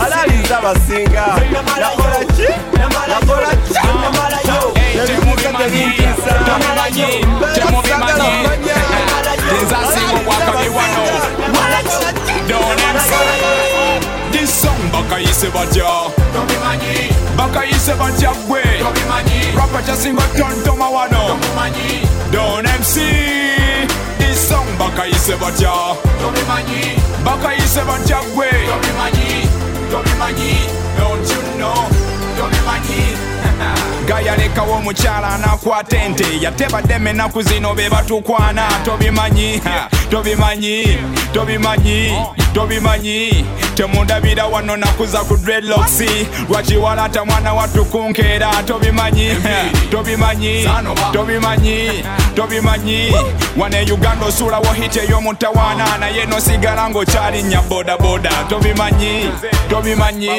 alaaliza abasinga. Nakola ki? Nakola ki? Nebitiisa tebintiisa saagala manya This song bakayise batya bakayise batya gwe rapa kyasinga tontoma wano don mc This song bakayise batya bakayise batya gwe Don't you know? Gayalekawo omukyala anakwata ente yatebadde enaku zino be batukwana tobimanyi tobimanyi tobimanyi tobimanyi. Temundabira wano nakuza ku dreadlocks. Lwakiwalata mwana wattu kunkeera tobimanyi tobimanyi tobimanyi tobimanyi. Wano e uganda osuulawo hit ey'omutawaana. Naye nosigala ng'okyalinnya bodaboda. Tobimanyi tobimanyi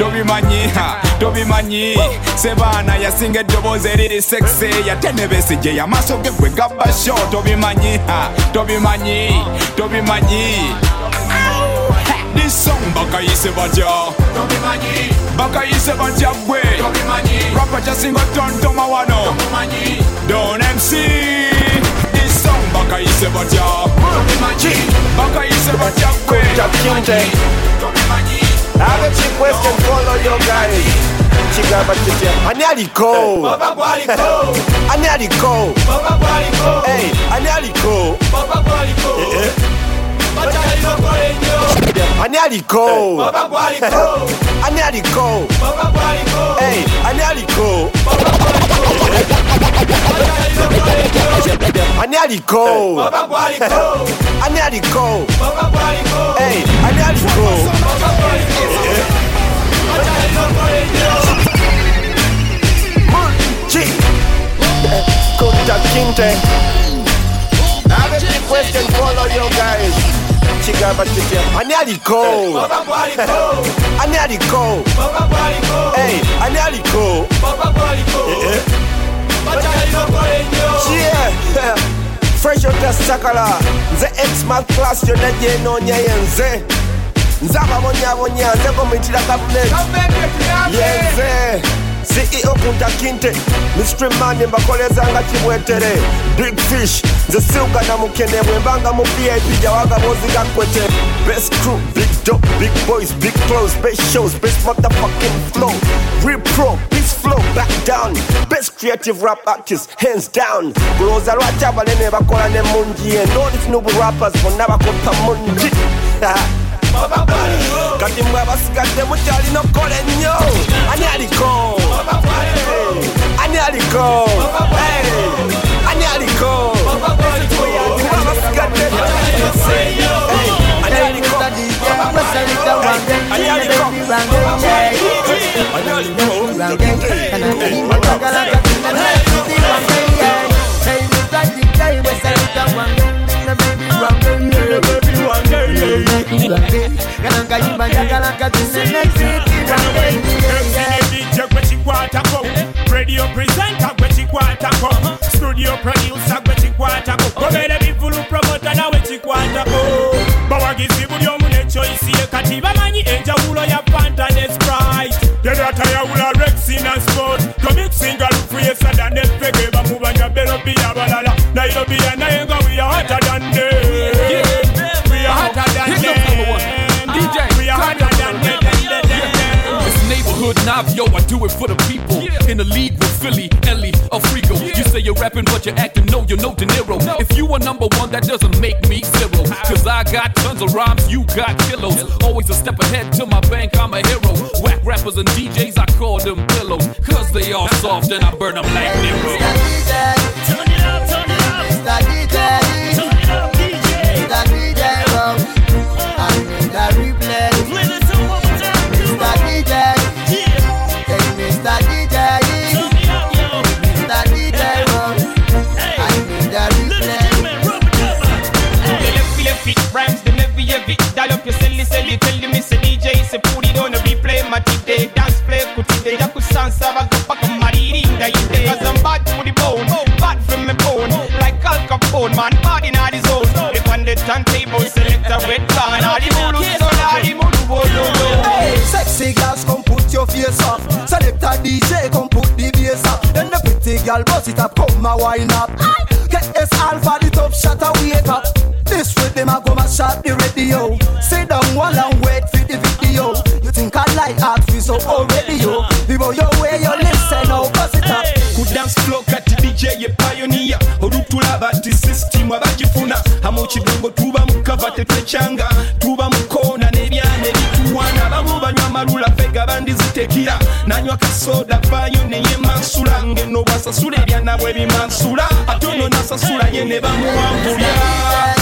tobimanyi ha, tobimanyi. Sebaana yasinga eddoboozi eriri sexe yatenebesi gye yamaaso ge gwe gabba sho. Tobimanyi ha, tobimanyi tobimanyi. This song bakayise batya bakayise batya gwe. Rapa kyasinga tontoma wano don mc This song bakayise batya bakayise batya gwe I have a cheap question for all of you guys. Chigamba kitya. Ani aliko? Ani aliko? Hey, ani aliko? Eh, eh. Ani aliko? Ani aliko? Hey, ani aliko? Ani aliko? Ani aliko? Hey, ani aliko? Munchi Kunta Kinte I have a big question for all of you guys Chigamba kitya Ani aliko? Ani aliko? Hey, ani aliko? Eh, eh. Yeah. (laughs) Fresh out ya sakala. Nze xmas class yonna gyenoonya yenze nze. Ababonyabonya nze komitira gavumenti yenze. Ceo kunta kinte. Mystery mani mbakoleza nga kibwetere big fish. Nze siugana mukene bwembanga mu vip jawagabozi gakwete best crew big dope big boys big clothes best shows best motherfucking flow. Real pro peace flow back down. Best creative rap artist hands down. Kulowooza lwaki abanene bakola ne mungi endolifnubu rappers bonna bakopa mungi kati mwe abasigadde mukyalina okukola ennyo ani aliko ani aliko ani aliko abasigadde ani aliko DJ gwe kikwatako radio presenter gwe kikwatako studio producer gwe kikwatako gobera ebivulu promota kati enjawulo ya fanta ne sprite yera tayawula rexi na sport. Tomixinga lufuye sada ne pege bamubanja berobi abalala nairobi ya naye nga we are hotter than them we are hotter than them we are hotter than them It's neighborhood Navio, I do it for the people. In the league with Philly, Ellie, Africo. You say you're rapping, but you're acting, no, you're no De Niro. If you are number one, that doesn't make me I got tons of rhymes, you got kilos. Always a step ahead to my bank, I'm a hero. Whack rappers and DJs, I call them pillows. Cause they all soft and I burn them like Nero. Up, up, cause I'm bad to the bone, bad from my bone, like Al man, bad in all the zone. If on the select a red car, all the mulu, all the mulu, oh, no, no. Hey, sexy girls, come put your face up. Select a DJ, come put the bass up. Then the pretty girl bust it up, come a wine up. Get this alpha, the top shot, a wake up. This them, I go my shot the radio. Sit down while and wait for the video. You think I like art, we so already yo. Ye pioneer. Olutulaba ti system abagifuna amu kidongo tuba mu kava tetwecyanga tuba mu koona n'ebyana ebituwana. Abamu banywa amalula fega bandizitekira. Nanywa kasoda vayo neyemansula ngeno bwasasula ebyana bwe bimansula. Ate ono nasasula ye ne bamuwambulya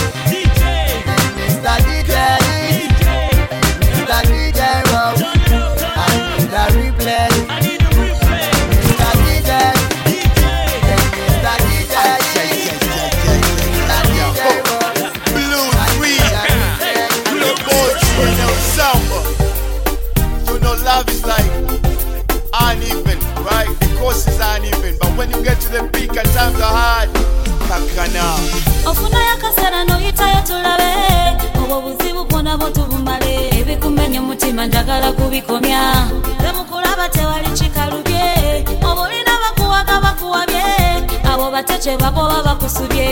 kyebakoba bakusubye.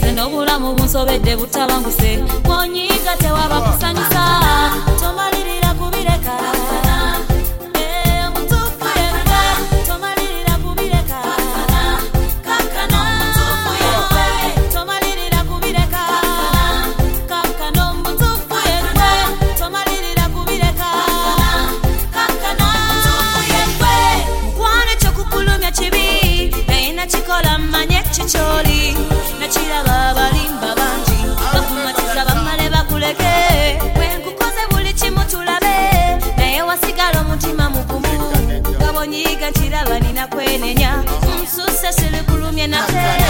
Nze n'obulamu bunsobedde butabanguse mwonyiga tewabakusanyusa nina kwenenya nsuse sirikulumye nate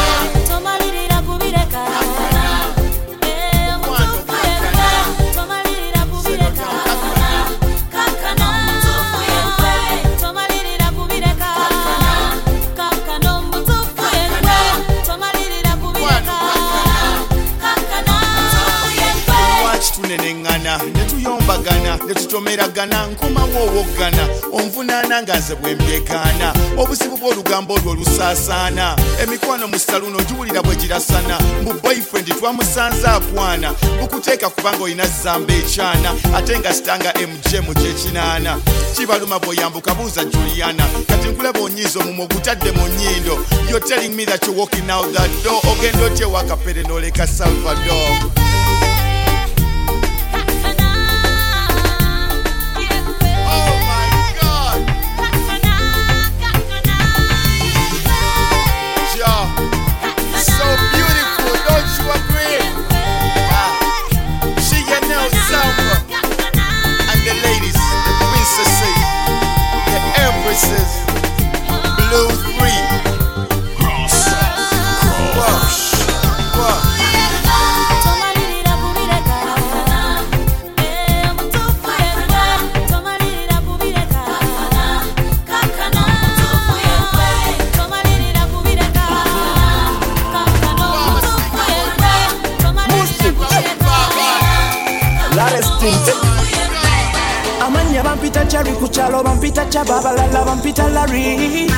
tutomeragana nkomawo owoggana onvunaana nga nze bwe mbyegaana obuzibu bw'olugambo olwo olusaasaana emikwano mu saluno ogiwulira bwe girasana. Mbu boyfriend twamusanze akwana bukuteeka kubanga olina zamba ekyana ate nga sitanga mgm kyekinaana. Kibaluma bw'oyambuka buuza juliana kati nkulaba onyiiza omumu ogutadde mu nnyindo? You're telling me that you're walking out that door. Ogenda otyewa kapere n'oleka salvador voices. Blue three. Cross. Cross. Let's do it. Bampita kyari ku kyalo bampita kyaba abalala bampita lari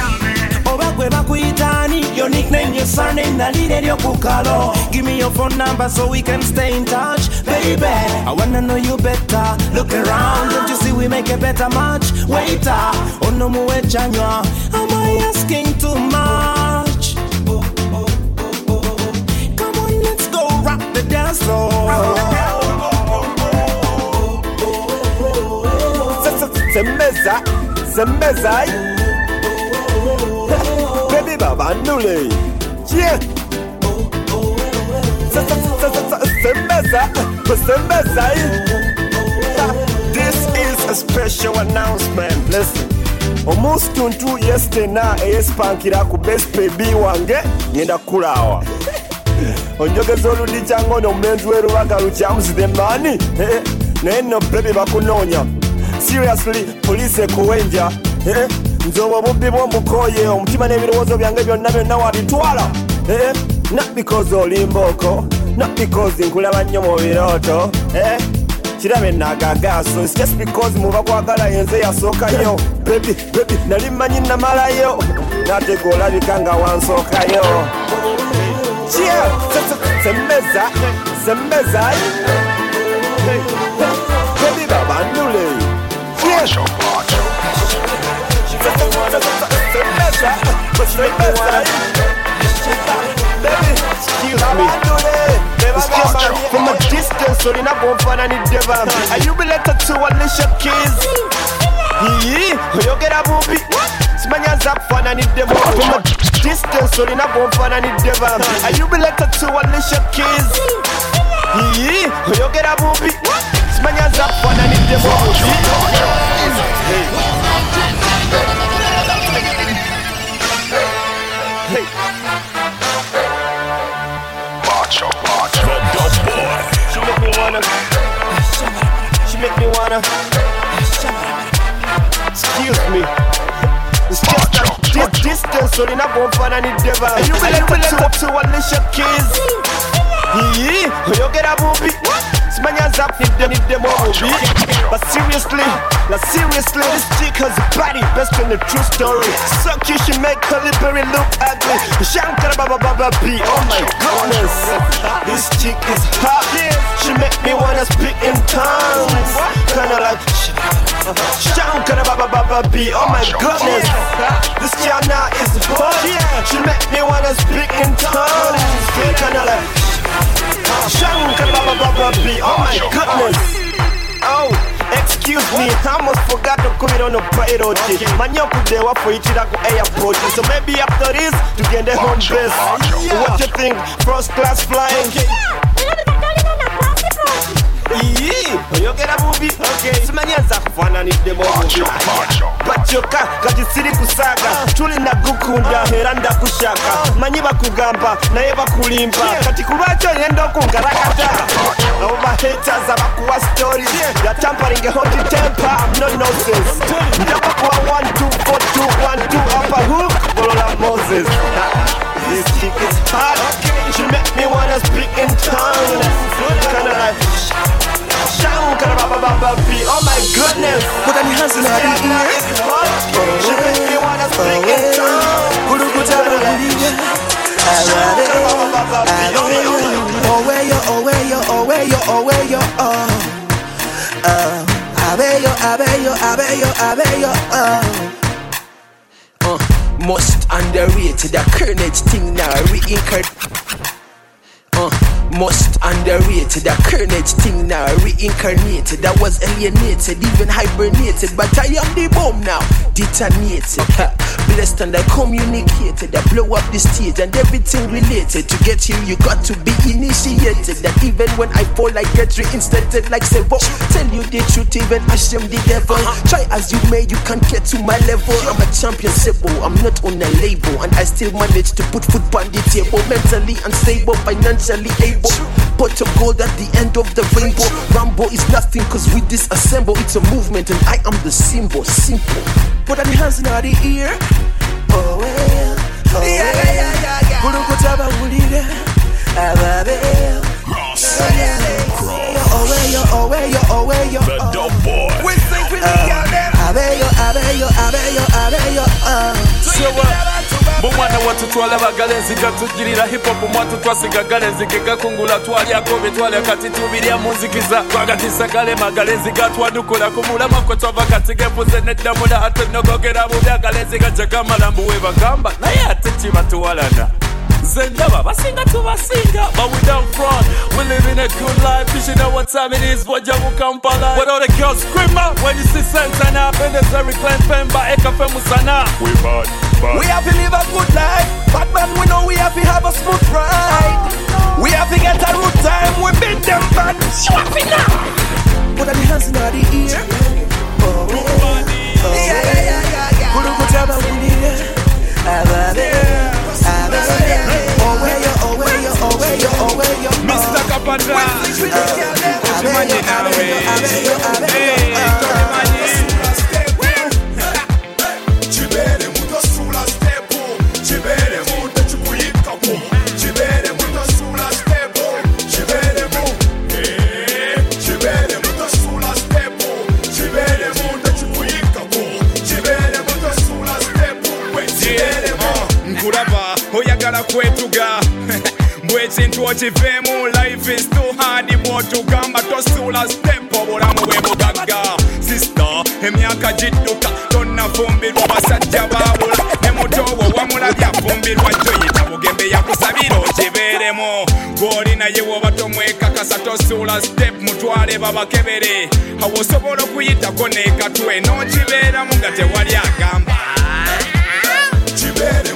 oba gwe bakuyitaani your nickname your surname nalire eryokukalo give me your phone number so we can stay in touch baby. I wanna know you better. Look around don't you see we make a better match? Waiter oh ono muwe kyanywa am i asking too much? Come on let's go rock the dance floor sembeza sembeza baby baba nule yeah sembeza sembeza this is a special announcement. Listen. Omunsi tuntu yesitena eyesipankira ku best baby wange ngenda kukulawa onjogeza oludi cyangwa ono omulenzi w'erubaga lukyamuzire mani naye nno bebi bakunoonya seriously poliisi ekuwenja. Eh, nze obwo bubbi bw'omukoye omutima n'ebirowoozo byange byonna byonna wabitwala. Eh, not because oli mbooko not because nkulaba nnyo mu birooto. Eh, kirabe nagagaaso It's just because muba kwagala yenze yasookayo. Bebi nali mmanyi namalayo. Naatega olabika nga wansookayo. Cheer! Sembeza, Cheer! Sembeza, sembeza. Baby, excuse me. From a distance, olina bw'onfaananidde bambi. Are you related to Alicia Keys? Yii, oyogera bumbi. Simanya nza kufaananiddemu. From a distance, olina bw'onfaananidde bambi. Are you related to Alicia Keys? Yii, oyogera bumbi. Simanya nza kufaananiddemu. Hey. She make me wanna. She make me wanna. Excuse me. It's just that this distance, so they're not going for any devil. Are you related to, to Keys? Yee, oyogera bumbi simanya nzapidde niddemu obubi but seriously like seriously this chick has a body best in the true story. So cute she make Halle look ugly. Shankara baba baba b. Oh my goodness this chick is hot. She make me wanna speak in tongues. Kinda like shankara baba baba b. Oh my goodness this chick now is hot. She make me wanna speak in tongues. Kinda like Shankar Baba Baba B, oh my goodness. Oh, excuse me, I almost forgot to come on a pilot. Manyo kude wafoyitira ku airport. So maybe after this, you get the home base. What you think? First class flying? iyi oyogera bubi simanyaza kufananidde mububi batyoka kati siri kusaga. Tuli nagukunda era ndakushaka manyi bakugamba naye bakulimba. Kati kulwakyo yenda okunkalakata abo bahetaza bakuwa stories. Ya hot temper I'm nonsense. Ndabakuwa 1 2 4 2 1 2 upper hook bolola Moses. (laughs) This chick is hot. She make me wanna speak in tongues. Kinda like Shankara Baba Baba B. Oh my goodness. Put any hands in her ear. She make me wanna speak in tongues. Kurukuta babuliya. Shankara Baba Baba B. Oh my goodness. Oweyo, oweyo, oweyo, oweyo, oh. Uh, abeyo, abeyo, abeyo, abeyo, oh. Most underrated, the current thing now reincarnate. Uh, most underrated, the carnage thing now reincarnated. I was alienated, even hibernated, but I am the bomb now, detonated. Blessed and I communicated. I blow up the stage and everything related. To get here, you got to be initiated. That even when I fall, I get reinstated like Sevo. Tell you the truth, even Hashem the devil. Uh-huh. Try as you may, you can't get to my level. I'm a champion, Sebo. I'm not on a label, and I still manage to put food on the table. Mentally unstable, financially able. Pot of gold at the end of the rainbow. Rambo is nothing, cause we disassemble. It's a movement, and I am the symbol. Simple. Put on the hands in the ear. Oh, well. Oh, yeah, yeah, yeah, yeah, yeah. Kurukuta bawulire. Ababe. Oh, well, yo, oh, well, yo, oh, well, yo. The dope boy. We sing with the girl them. Abeyo, abeyo, abeyo, abeyo, uh. So what? mbaomwana wattu twalabagala enziga tujjirira hipopu mwattu twasigagala enzige gakungula twalyako betwalya kati tubirya mu nzikiza twagatisagalemagala enziga twadukula ku mulama kwe twava katigepuze neddamula atwenogogera bubyagala enziga gyegamala mbuwe bagamba naye ate kibatuwalana nze ndaba basinga tubasinga but we don't front we living a good life you should know what time it is bojja mu kampala what all the girls scream out when you see santana pendes very clean pemba ekafe musana we bad bad We have to live a good life. but man, we know we have to have a smooth ride. We have to get a good time. We beat them bad. Show up in now. Put the hands in the ear. Oh, oh, oh. yeah, yeah, yeah, yeah, yeah. Kulu kutaba wulire. Ababe, ababe. up and down. Touch your money now, eh? Hey, touch your money. oyagala kwetuga mbwe ekintu okiveemu life is too hard. Bwotugamba tosuula step obulamu bwe bugagga sista emyaka gidduka tonnafumbirwa basajja baabula ne mutowo wamulabye afumbirwa joyita bugembe yakusabira okibeeremu gw'oli naye woba tomwekakasa tosuula step mutwale babakebere awo osobola okuyitako neekatwe n'okibeeramu nga tewali agamba kibere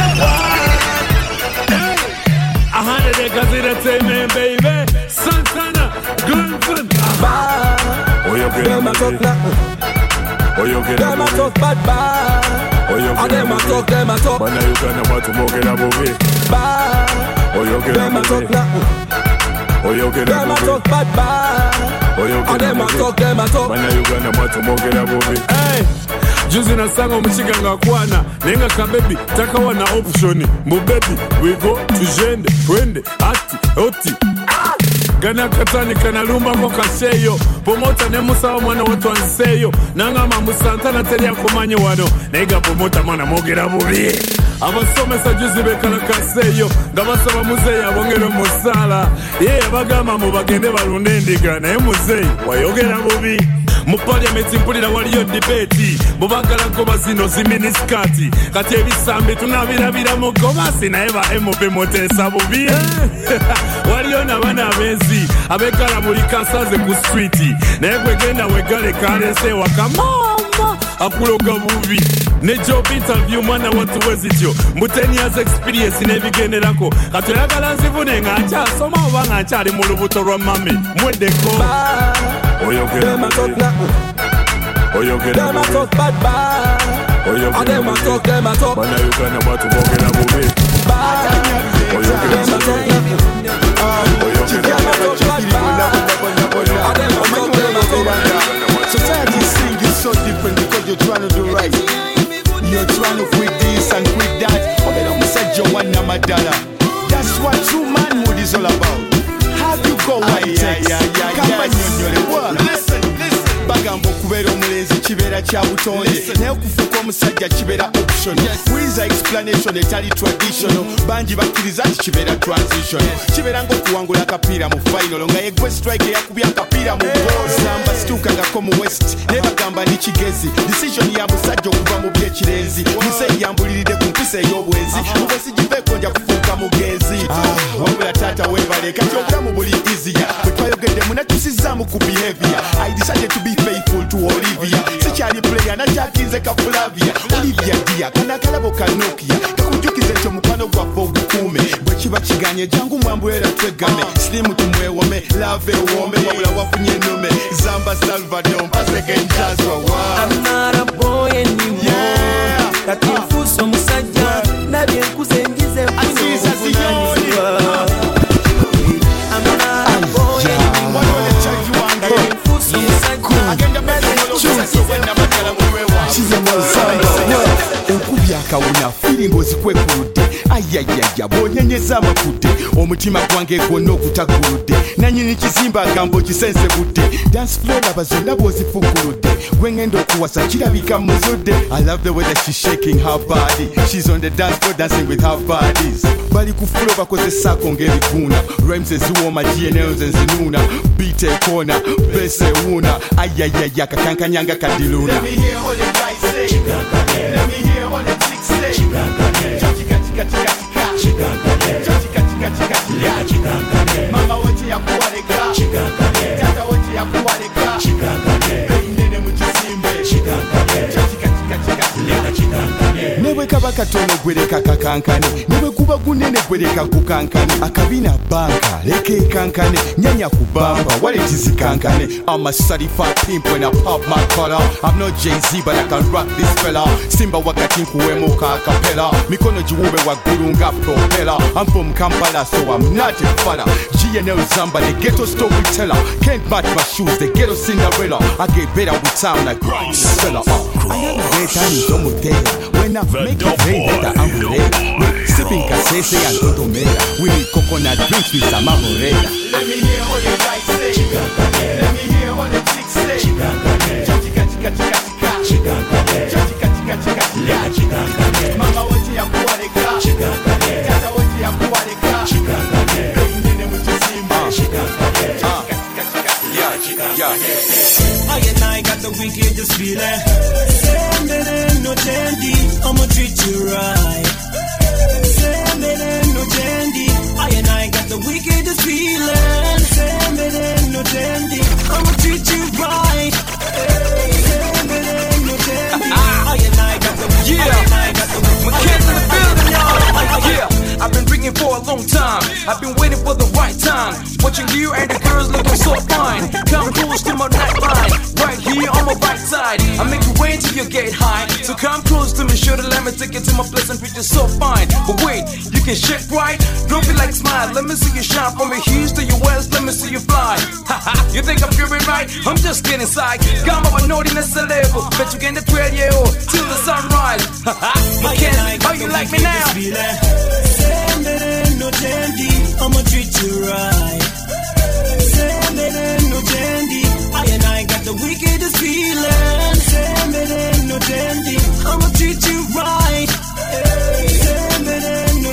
A hundred acres in the same baby. Santana, Gleason. Them a talk like Them a talk bad bad And them a talk, them a talk banayuganda mwatumogera bubi bad Them a talk like Them a talk bad bad And them a talk, them a talk banayuganda mwatumogera bubi Hey, juzi nasanga omukiga ng'akwana naye nga kabebi takawana optioni. Mbu bebi wigo tugende twende ati oti. Gana katani kanalumbako kaseeyo pomota nemusaba mwana wetwanziseeyo nangamba musantana teri akumanyi wano. Naye ga pomota mwana mwogera bubi abasomesa juzi bekalakaseeyo nga basaba muzeeyi abongere musaala ye yabagamba mu bagende balunde endiga naye muzeeyi wayogera bubi mu paliamenti mpulira waliyo dibeeti bubagala goba zino ziminisikati kati ebisambi tunabirabira mu gomasi (laughs) naye ba mp muteesa bubi. Waliyo nabana abenzi abekala buli kasaze ku switi naye gwegenda wegale kalese waka mama akuloga bubi nejob interview omwana wattu wezityo mbu 10 years experience n'ebigenderako kati oyagala nzivune nga nkyasoma oba nga nkyali mu lubuto lwa mami mweddeko oyogera oyogera bannayuganda bwatu boogera bubi oyogera To quit this and quit that. Obera omusajja owanna madala. That's what true manhood kibeera kya butonde. Naye okufuuka omusajja kibeera option wiza explanation etali traditional. Bangi bakkiriza nti kibeera transition kibeera ngaokuwangula akapiira mu final. Nga yegwe strike eyakubya akapiira mu gozamba situukangako mu west. Naye bagamba ndi kigezi. Decision ya musajja okuva mu byekirenzi. Museyi yambuliridde ku mpisa ey'obwenzi. Giveeko nja kufuuka mugenzi Ah, wabula taata weebale kati obulamu buli easier. Bwe twayogedde munatusizaamu ku behavior. I decided to be faithful to olivia sikyali puleya nakyakinze kafulavia olivia dia kanakalabo kanokia. Kakujukiza ekyo mukwano gwaffe ogukuume bwe kiba kiganye jangu mwambwera twegame. Sirimu tumwewome lava ewome wabula wafunye enume zamba salvador mpaseka enjazwawa amara boy anymore. Yeah. kati nfuusa omusajja nabyenkuza kawuna firingi ozikwekuludde ayayaya bwonyenyeza amakudde omutima gwange gwonna ogutaguludde nanyini kizimba agamba okisense budde dance floor laba zonna bw'ozifuguludde gwengenda okuwasa kirabika muzudde i love the way that she's shaking her body. She's on the dance floor dancing with her bodies bali ku fulo bakozesaako ng'ebiguuna rhymes eziwooma dnl ze nzinuuna beat ekona bese ewuuna ayayaya kakankanyanga kadiluna Let me hear all the guys say chika chika Mama wote ya kuwaleka Tata wote ya kuwaleka Bei nene mukisimbe Chachika kaba katono gwereka kakankane ne bwe guba gunene gwereka gukankane akabina banka leka ekankane nyanya ku bampa wale tizikankane I'm a certified pimp when I pop my collar. I'm not Jay-Z but I can rock this fella. Simba wakati nkuwemo ka kapela mikono giwube waggulu nga propela I'm from Kampala so I'm not a fella. GNL Zamba the ghetto storyteller can't match my shoes the ghetto Cinderella. I get better with time like uh, I am a great time is omutera when I make it rain that I'm umbrella sipping kasese and totomera we need coconut drinks with some amorella Let me hear all the guys say Let me hear all the chicks say Chachika chika chika chika Chachika chika chika chika Mama wote ya kuwaleka Tata wote ya kuwaleka Bei nene mukisimbe Chachika chika I and I got the wickedest feeling. Send it no dandy, I'ma treat you right. Send it no dandy. I and I got the wickedest feeling. Send it no dandy, I'ma treat you right. Hey, it no dandy. I and I got the Yeah. I and I got the McKids in building, y'all. Yeah, I've been for a long time. I've been waiting for the right time. Watching you and the girls looking so fine. Come close to my nightline. Right here on my right side. I make you wait till you get high. So come close to me, sure to let me take you to my place and you so fine. But wait, you can shake right? Don't be like smile. Let me see you shine from your heels to your west. Let me see you fly. You think I'm feeling right? I'm just getting inside. Got my naughtiness a level. Bet you get the 12 year old till the sunrise. Haha, Mackenzie, how you like me now? It no I'ma treat you right. No I and I got the wickedest no I'ma treat you right. No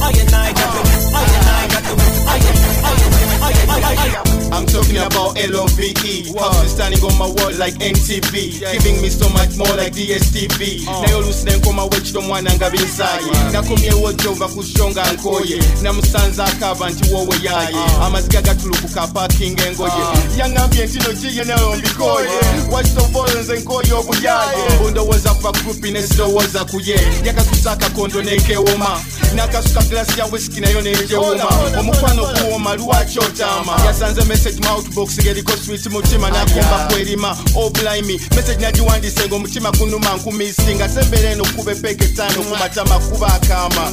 I and I got the, I and I got the, I and I and I, I, I, I. I'm talking about L-O-V-E House is standing on my wall like NTV Giving me so much more like DSTV naye oluusi nenkoma wekito mwana nga binsaaye nakomyewo jova kushonga nkoye. Namusanze akaaba nti wowe yaye. Amaziga gatulukuka paakinga engoye yaŋambye nti no giye nayo mbikoye wakitovoolo nze nkoye obuyaye bundowooza kuva grupi nesirowooza kuye yakasusa akakondo nekewoma nakasuka glasi ya whisky nayo nekyewuma omukwano guwoma lwaki otama yasanze message mu outbox ng'eriko sweet mutima nakumba kwerima obulimi oh, message nagiwandise ng'omutima gunuma nkumisinga sembera eno kuba epeka etaano ku matama kuba akaama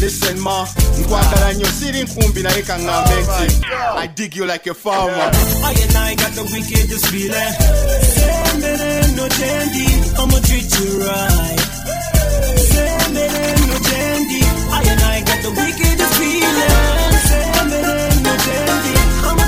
listen ma nkwagala nnyo ah. siri nkumbi naye kaŋŋambe nti i dig you like a farmer. I and I got the wickedest feeling. Send it. In, no dandy, I'ma treat you right. No dandy, I and I got the wickedest feeling. Send no I'ma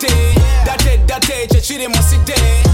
date date date kyekiri mu site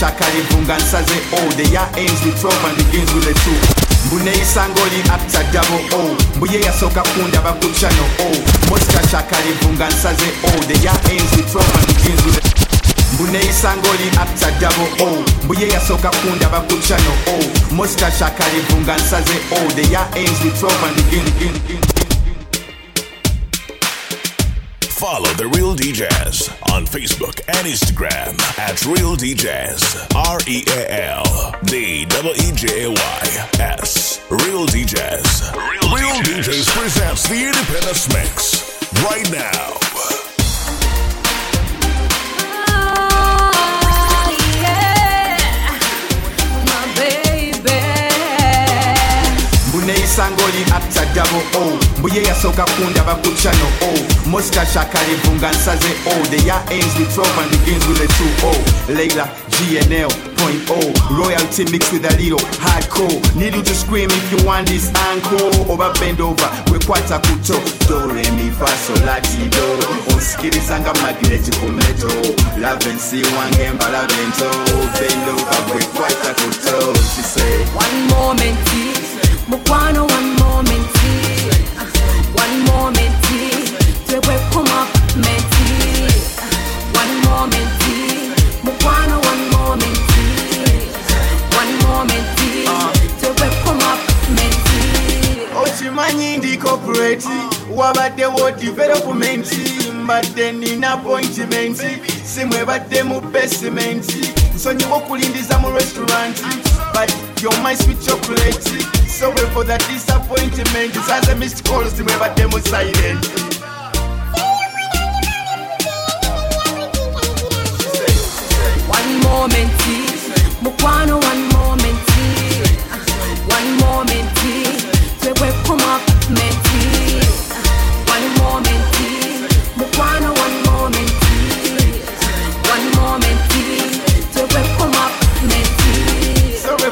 o mustache akalivu nga nsaze oh, o the year ends with 12 and begins with a 2 mbuneyisa ng'oli after double o mbuye yasooka kundaba ku channel o mustache akalivu nga nsaze o the year ends with 12 and begins with a mbuneyisa ng'oli after double o mbuye yasooka kundaba ku channel o mustache akalivu nga nsaze o the year ends with 12 and begins, Follow The Real DJs on Facebook and Instagram at Real DJs. R E A L D W E J A Y S. Real DJs. Real, DJs presents the Independence Mix right now. Mbuneyisa ng'oli after double o oh. mbuye yasooka kundaba ku o oh. mustache akalivu nga nsaze o the year ends with 12 and begins with a 2 o leila gnl point o royalty mixed with a little hardcore. Need you to scream if you want this encore. Oba bend over wekwata kuto. Do re mi fa so la ti do onsikiriza nga magnet ku meto love and see wange mbala bento bend over wekwata kuto. She say One moment, mukwano one moment, one moment, twebwe kuma menti. One moment, mukwano one moment, one moment, twebwe kuma menti. okimanyi ndi corporate wabaddewo development mbadde nina appointment simwebadde mu basement nsonyiwa okulindiza mu restaurant but you're my sweet chocolate sorry for the disappointment. Saze missed calls simwebadde mu silent. One moment, mukwano one moment, one moment, twebwe kuma menti.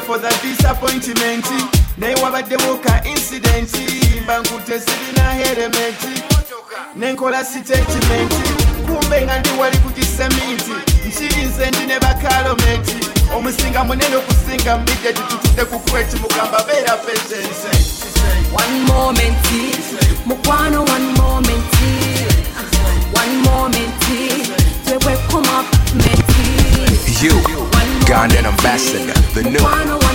For the disappointment. Naye wabaddewo ka incident. Mbankute sirina helementi nenkola statement. Kumbe nga ndi wali ku kiseminti nkirinze ndi ne bakalometi omusinga munene okusinga mbidde tututudde ku kweti mugamba beera petense One moment, mukwano one moment, one moment, twebwe kuma menti. You, Ghanaian ambassador, the new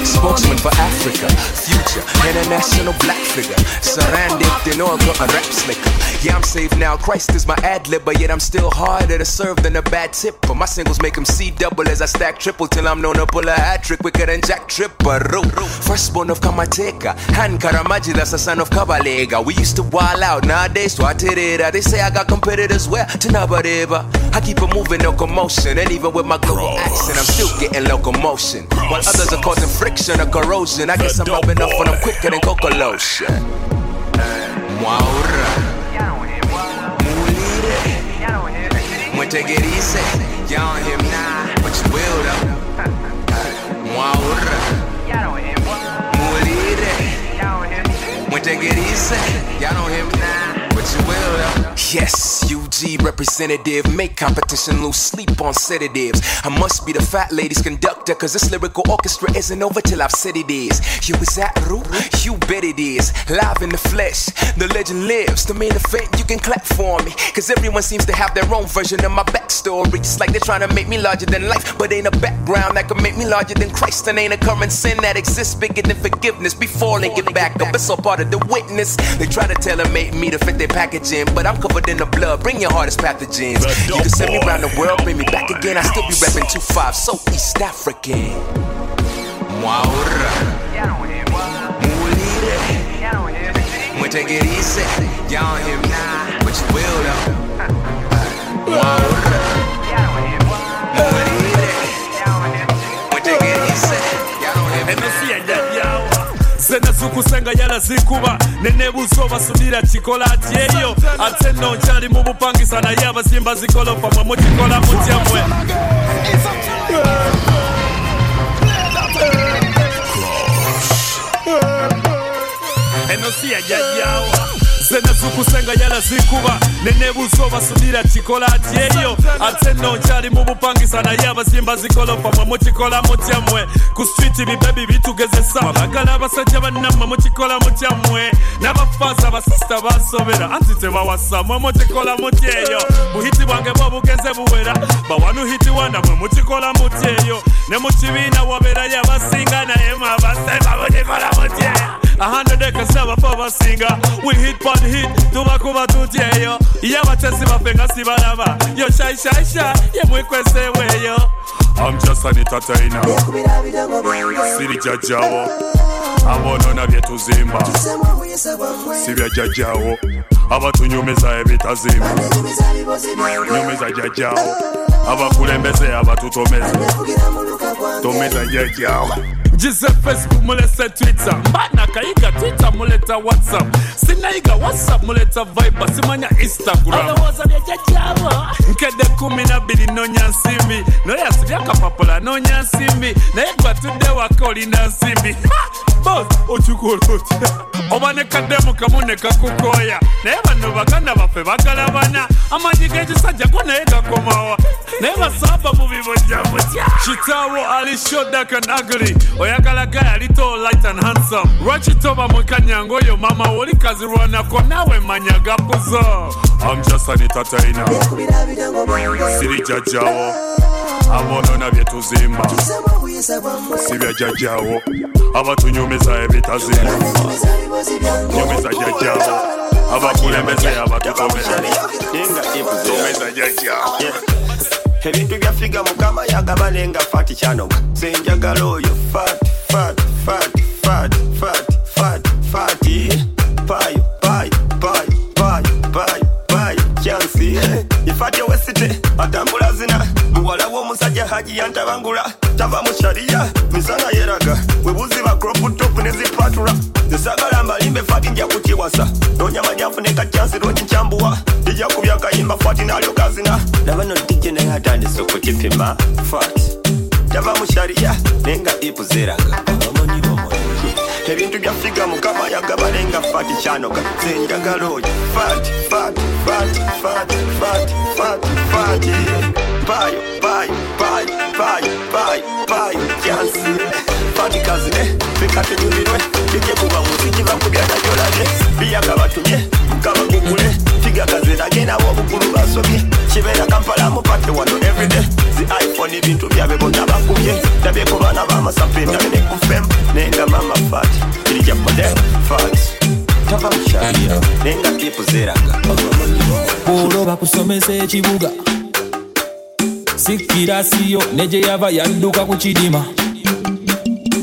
spokesman for Africa, future international black figure. Surrounded, they know I got a rap slicker. Yeah, I'm safe now. Christ is my ad lib, but yet I'm still harder to serve than a bad tip. But my singles make them see double as I stack triple till I'm known to pull a hat trick quicker than Jack Tripper. Firstborn of Kamateka, Han Karamaji, that's the son of Kabalega. We used to wild out nowadays, did it. Uh, they say I got competitors where to Nabadeva. I keep it moving, no commotion, and even with my global accent, I'm still getting locomotion. While others are causing friction or corrosion, I guess I'm rubbing off on them quicker than cocoa lotion. Mwaura, mulire, mwetegerize, y'all him nah, but you will though. Mulire, mwetegerize, y'all know him nah, but you will though. Yes, UG representative, make competition lose sleep on sedatives. I must be the fat lady's conductor, cause this lyrical orchestra isn't over till I've said it is. You is that Ru? You bet it is. Live in the flesh, the legend lives. The main event, you can clap for me. Cause everyone seems to have their own version of my backstory. It's like they're trying to make me larger than life, but ain't a background that can make me larger than Christ. And ain't a current sin that exists bigger than forgiveness. Before they get back up, it's all part of the witness. They try to tell make me to fit their packaging, but I'm covered in the blood. Bring your hardest pathogens. You can send me around the world, bring me back again. I still be repping 2-5, so East African. Mwaura. Mulire. Mwetegerize. Y'all him nah, but you will though. Mwaura. Mulire. Mwetegerize. enosi yajjajjawa ate nazukusenga yalazikuba nenebuzo basudira kikolaki eyo ate nno nkyali mu bupangisa naye abazimba zikolofa mwe mukikola mutya mwe. Eno yajjajjawa zenazikusenga yalazikuba nenebuzo basudira kikola ati eyo ate nno nkyali mu bupangisa naye abazimba zikolofa mwe mukikola mutya mmwe ku switi bibebi bitugezesa abagala abasajja bannammwe mukikola mutya mmwe n'abafaaza abasisita basobera anti tebawasa mwe mukikola mutya eyo buhiti bwange bwo bugenze buwera. Bawanu hiti wana mwe mukikola mutya eyo ne mu kibiina wabeerayo abasinga naye mwe abaseba mukikola mutya a hundred acres never for a singer. We hit one hit, tumakuba tutyeyo iyo abatesi bafenga sibalaba. Yo shy shy shy ye mwikwese weyo I'm just an entertainer. Siri jajawo. Abonona byetuzimba si byajajawo abatunyumiza ebitazimba nyumiza jajawo. Abakulembeze abatutomeza tomeza jajawo ngize facebook mulese twitter. Mbana kayiga twitter muleta whatsapp. Sinayiga whatsapp muleta viber simanya instagram. Nkedde kumi nabiri nonya nsimbi noyasibya akapapula nonya nsimbi naye gwatudde waka olina nsimbi bos okikola otya oba ne kaddemu kamu ne kakukoya. Naye bano baganda baffe bagalabana amanyi g'ekisajja go naye gakomawa naye basamba bojja butya kitaawo ali shodak and ugly oyagala gaya ali light and handsome. Lwaki toba mwekanyanga oyo mama oli kazirwanako nawe manya gapuzo I'm just an entertainer. Siri jajjawo abonona byetuzimba si bya abatunyumiza ebitazimba nyumiza abakulembeze tomeza jajjawo ebintu byafiga mukama yagabane nga fati kyanoga senjagala oyo fati fati fati fati fati fati fati payo payo payo payo payo payo chansi ye owesite atambula zina. Muwala w'omusajja haji yantabangula tava mushariya misana yeraga. Webuziva croputopu nezipatula ndisagala mbalimbe fati nja kuchiwasa. Ndonyama jafuneka chansi lonjinchambuwa ndijakubya kayimba fati nalyo kazina. Nabano dije naye atandisa okukipima fati tava mushariya nenga ipuzeraga ebintu byafiga mukama yagabalenga fati kyanoga zenjagaloyo fati fati fati fati fati fati fati fat payo payo payo payo payo payo kyansi fati kazine fikatunyumirwe ije kuba muziki bakubya najolabye biyaga batumye mukabagugule figa kazirage nabo obugulu basobye kibeera kampala mupate wano everyday zi iphone ebintu byabe bonna bakubye. Ndabyeko baana bamasape ndabe nekufem nenga mama fat kirija model fat tava musharia nenga ipu zeraga olwo bakusomesa ekibuga sikkira siyo ne gye yava yadduka ku kidima.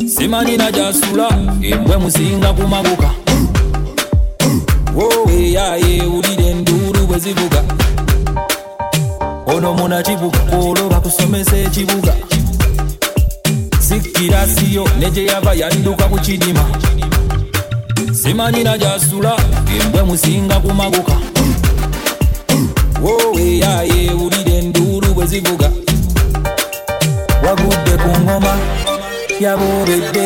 Simanyi gyasula embwe musinga ku mabuka woweyaye wulira enduulu bwe zivuga. Ono munakibuga olwo bakusomesa ekibuga. Sikkira siyo ne gye yava yadduka ku kidima. Simanyi gyasula embwe musinga ku mabuka woweyaye wulira enduulu bwe zivuga wagudde ku ngoma yaboobedde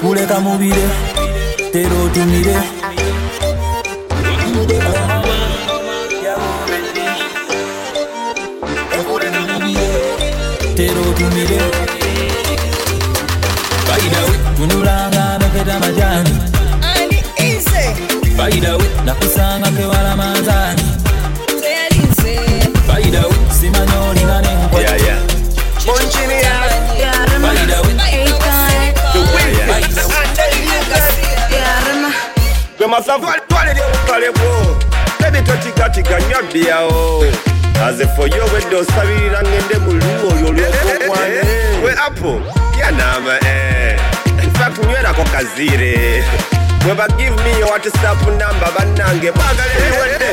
kuleka mubire tera otumire. Tera otumire. Baidawe tunulanga meketa majani. Nakusanga kewala manzani musanvu twalera ebukaleko ebitotigatiganya byawo aze foyo obwedde osabirira ngende mu lumu oyo olwokokwane we eh. apple yanama eh. infact nywerako kazire bwe ba give me your whatsapp number bannange mwagala ebiwedde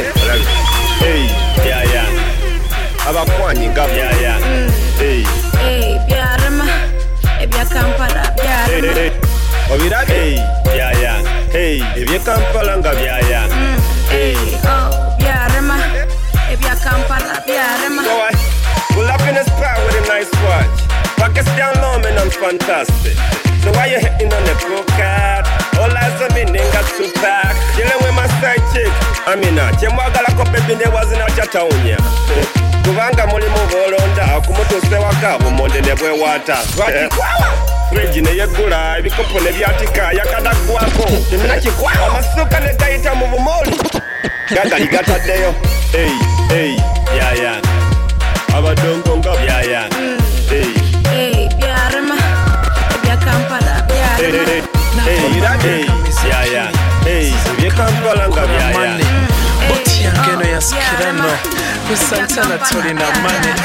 abakwanyi nga ebyarama ebyakampala byarama obirabye Hey, ebyekampala nga byaya byarema ebyakampala byarema Pull up in a spot with a nice watch. Pockets down low, man, I'm fantastic. So why you hitting on the pro card? All eyes on me, got two pack. You amina kyemwagalako bebi newazina kyatawunya kubanga mulimu bolonda kumutuse waka bumonde ne bwewaata friji neyeggula ebikopo ne byatika yakadaggwako. Amasuka ne gayita mu bumoli gagali gataddeyo. Ei ei byayanga abadongo nga byayanga ei Hey, byarema ebya kampala byarema byayanga ei ebyekampala nga byayanga yange eno yasikirano kusantana tolina mane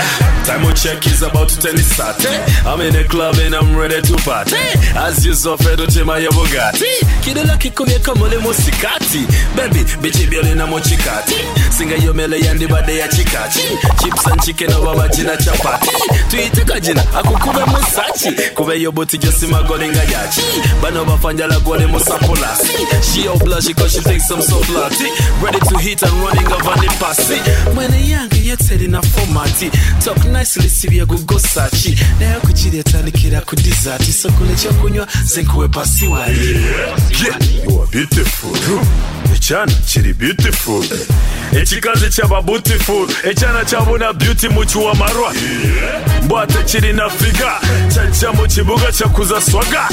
Time will check is about 10 Saturday. I'm in the club and I'm ready to party. As you usual, Fredo Tima ya Bugatti. Kidela kikumye kamole musikati. Baby, bichi bioli na mochikati. Singa yo mele yandi bade ya chikachi. Chips and chicken over majina chapati. Tuiteka jina, akukube musachi. Kube yo boti josi magolinga yachi. Bano bafanja la gole musapolasi. She all blush cause she thinks I'm so flirty. Ready to hit and running over the passy. Mwene yange yeteri na formati. Talk nicely sibye gugosachi. Nayo kukiretandikira ku dessert. Sokole kyokunywa zenkuwe pasi wali. Yeah, you are beautiful. ekyana kiri beautiful ekikazi kyaba beautiful ekyana kyabuna beauty mukiwa marwa mbwate kirina figa kyajja mu kibuga kyakuza swaga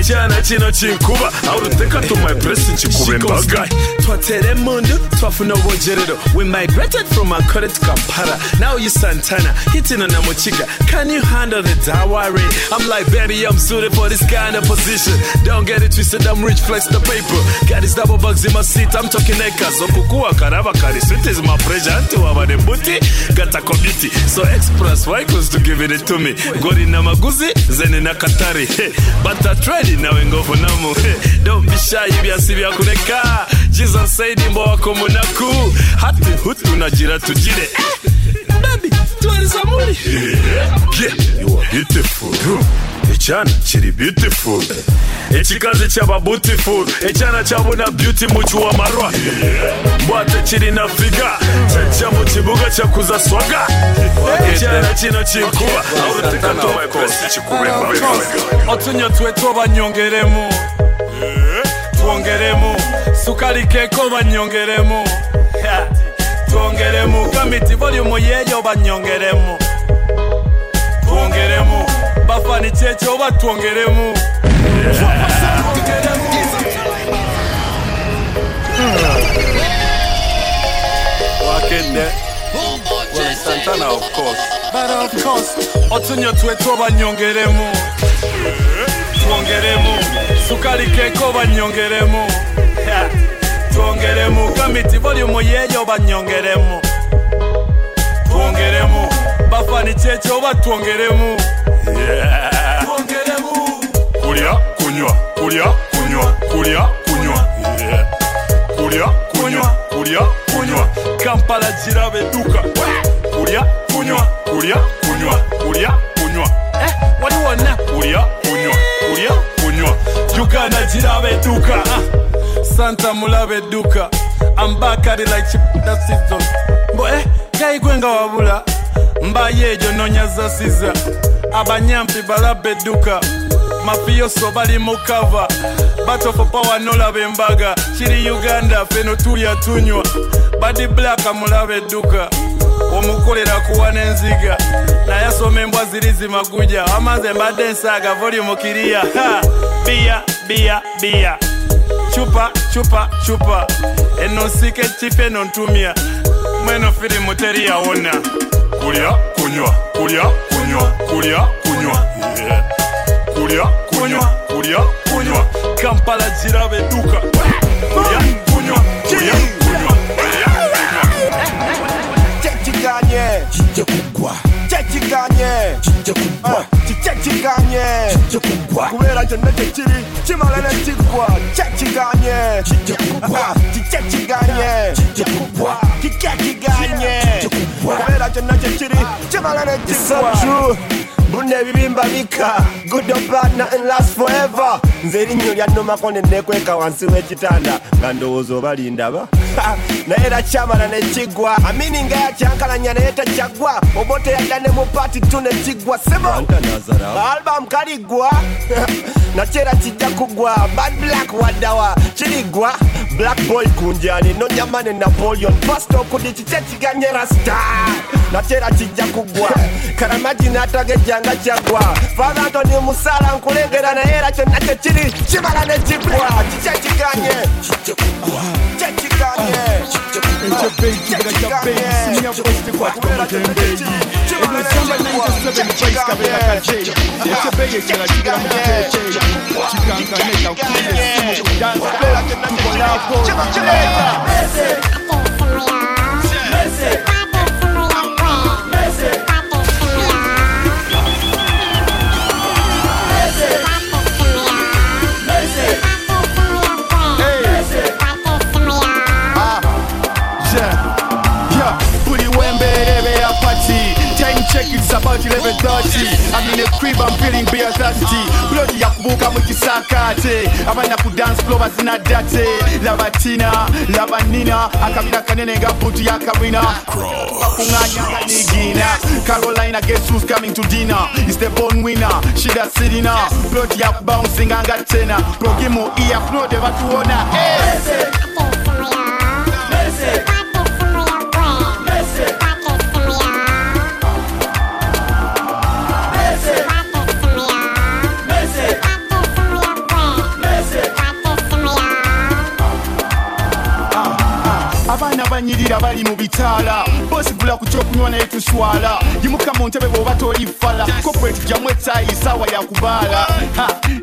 ekyana kino kinkuba awuluteka to my breast nkikuba embaga twatere mundu twafuna obwogerero we migrated from akore to kampala. Now you santana hitting on a mochiga can you handle the dowry i'm like baby i'm suited for this kind of position. Don't get it twisted i'm rich flex the paper. Got these double bugs in my seat i'm talking acres. Okukuwa karaba kari sweet is my pressure anti wabade buti gata community so express why cause to giving it to me? Gori na maguzi zene na katari Hey, but I trade nawe ngovunamu Hey, don't be shy byasi byakureka jesus said imbo wako munaku hati hutu nagira tugire baby twariza muri Yeah, you are beautiful. icyana kiri beautiful. Ikikazi cyaba beautiful. Icyana cyabona beauty mucyu wa marwa. Bwate kiri na figa cyajya mu kibuga cyakuza swaga. Icyana kino kikuba aho urutika tobaye kose kikube utunyo twe twobanyongeremo twongeremo sukari keko banyongeremo twongeremo kamiti volume yeyo banyongeremo twongeremo bafani kyekyo oba twongeremu wakedde well, santana of course. But of course. Otunywa twetu obanyongeremu. Twongeremu sukali keko banyongeremu twongeremu gamiti volumu yeyo banyongeremu twongeremu bafani kyekyo oba twongeremu twongeremu kulya kunywa kulya kunywa kulya kunywa. Yeah. kulya kunywa kulya kunywa. Kampala giraba edduka kulya kunywa kulya kunywa kulya kunywa. Wali wonna kulya kunywa kulya kunywa. Uganda giraba edduka Ah, santa mulaba edduka ambakali like chipda season. Mbo eh gayigwe nga wabula mbayo egyo nonyazasiza abanyampi balaba edduka mafiyoso bali mu kava batofopawa nolaba embaga kiri uganda feno tulya tunywa. Badi blaka mulaba edduka omukolera kuwa n'enziga naye asoma embwa ziri zimaguja amaze mbadde ensaaga volumu kiriya Ha! biya biya biya chupa chupa chupa. Eno nsika ntumya mweno firimu teriyawona kulya kunywa kulya kunywa kulya kunywa. Yeah. kulya kunywa kulya kunywa. Kampala giraba edduka kulya kunywa kulya kunywa kyekiganye kijja kuggwa kyekiganye kijja kuggwa kikyekiganye kijja kuggwa kubeera kyonna kyekiri kimala ne kiggwa kyekiganye kijja kuggwa kikyekiganye kijja kuggwa kikyekiganye kubeera kyonna kyekiri kimala ne kiggwa munne ebibimba bika. Good or bad nothing last forever. Nze erinnyo lyannomako nenekweka wansi w'ekitanda. Nga ndowooza oba lindaba naye era kyamala nekiggwa amini nga yakyankalanya naye tekyagwa oba oteyadda ne mu paati tu nekiggwa sebo! Album kaliggwa (laughs) nakyo era kijja kuggwa bad black waddawa. Kiriggwa black boy kunjani nonyamane napoleon. Pasto kudi kiki ekiganye rasta nakyera kijja kugwa karamagi n'atagejjanga kyagwa fathantoni musala nkulengera naye era kyonna kyekiri kibala ne kigwa kikyekiganye kyekiganye Message. 11:30. I'm in a crib, I'm feeling beer thirsty. Bloody yakubuka mu kisakate. Abana ku dance floor bazina date. Lavatina, lavanina, akabira kanene nga butu ya Karina. Kunganya kanigina. Carolina, guess who's coming to dinner? It's the born winner. She da sitting Bloody yakubouncing anga tena. Progimu iya flow de batuona. Hey. Abaana banyirira bali mu bitaala. Bosigula ku kyokunywa naye tuswala. Yimuka mu ntebe bw'oba tolifala corporate jamu etaayi saawa yakubaala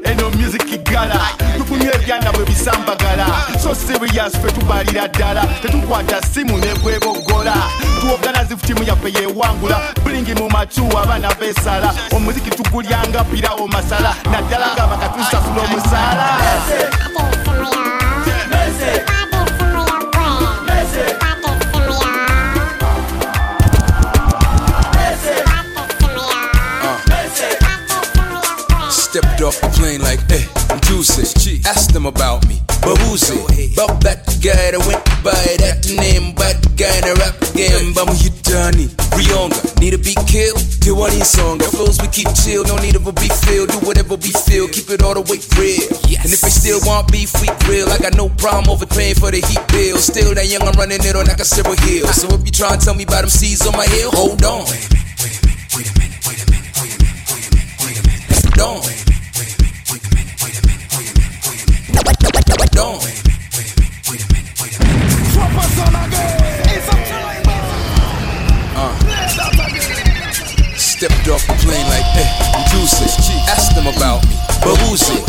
eno music gala. Tukunywa ebyana bwe bisambagala. So serious fe tubalira ddala. Tetukwata simu nebwebogola tuoganazifu timu yaffe yewangula bulingi mu matu abaana besala omuziki tugulyanga pirawo masala naddala nga bakatusasula omusaala Stepped off the plane like, hey, I'm juicy. Asked them about me, but who's it? About that guy that went by that name, but the guy the rap game, but you done it. Ruyonga, need to be killed. Till one in song, the flows we keep chill, no need of a beef feel. Do whatever we feel, keep it all the way real. And if they still want beef, we grill. I got no problem overpaying for the heat bill. Still that young, I'm running it on like a several hill. So if you try and tell me about them C's on my hill, hold on. Wait a minute, wait a minute, wait a minute, wait a minute, wait a minute, wait a minute. Wait a minute. Hold on. Stepped off the plane like, hey, I'm juicy. Asked them about me, but who's it?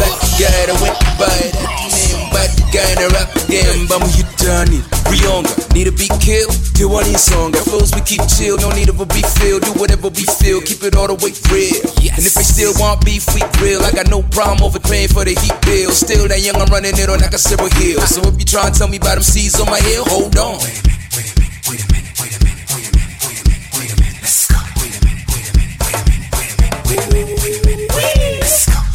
That guy that went by that name, the guy the rap game, but you done it. Ruyonga, need to be killed. Till one in song, the flows we keep chill, no need of a beef feel. Do whatever we feel, keep it all the way real. And if they still want beef, we grill. I got no problem overpaying for the heat bill. Still that young, I'm running it on like a several hill. So if you try and tell me about them C's on my hill, hold on.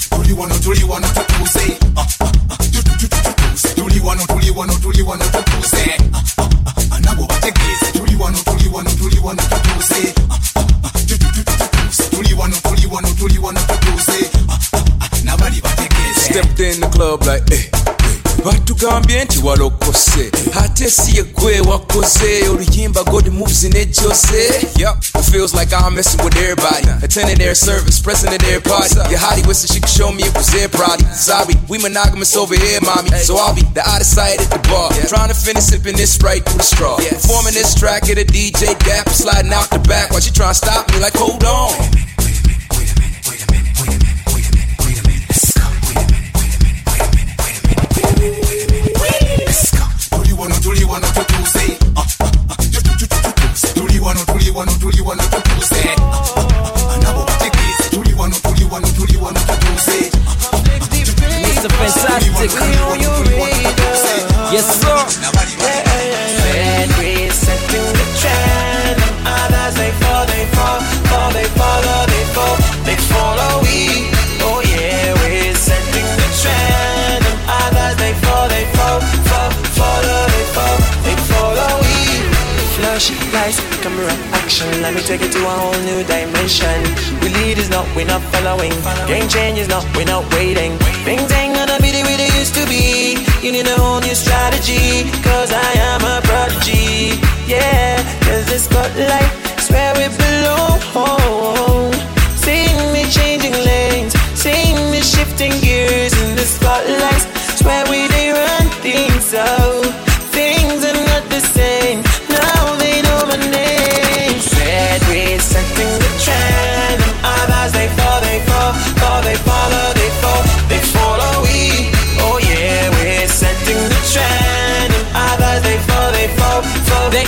Tuliwano tuliwano tutuze Ah, ah, ah, tu- tu- tu- tu- tutuze. tuliwano tuliwano tuliwano tutuze Ah, ah, ah, nabo bategeeze tuliwano tuliwano tuliwano tutuze Ah, ah, ah, tu- tu- tu- tu- tutuze. tuliwano tuliwano tuliwano tutuze Ah, ah, ah, nabali bategeeze Stepped in the club like, eh. Batugambye nti walokose. Ate si yegwe wakoze. Oluyimba god moves nejose Yup, it feels like I'm messing with everybody. Attending their service present at their party. Your hottie wishes she could show me it was their party. Sorry we monogamous over here mommy. So I'll be the out of sight at the bar. Trying to finish sipping this sprite through the straw. Performing this track at a DJ gap sliding out the back. While she trying to stop me? Like hold on Ah, ah, ah, Ah, ah, ah, It's a fantastic. Yes, sir. Red Let me take it to a whole new dimension. We leaders, not we're not following. Game changers, not we're not waiting. Things ain't gonna be the way they used to be. You need a whole new strategy, cause I am a prodigy. Yeah, cause the spotlight is where we belong. Seeing me changing lanes, seeing me shifting gears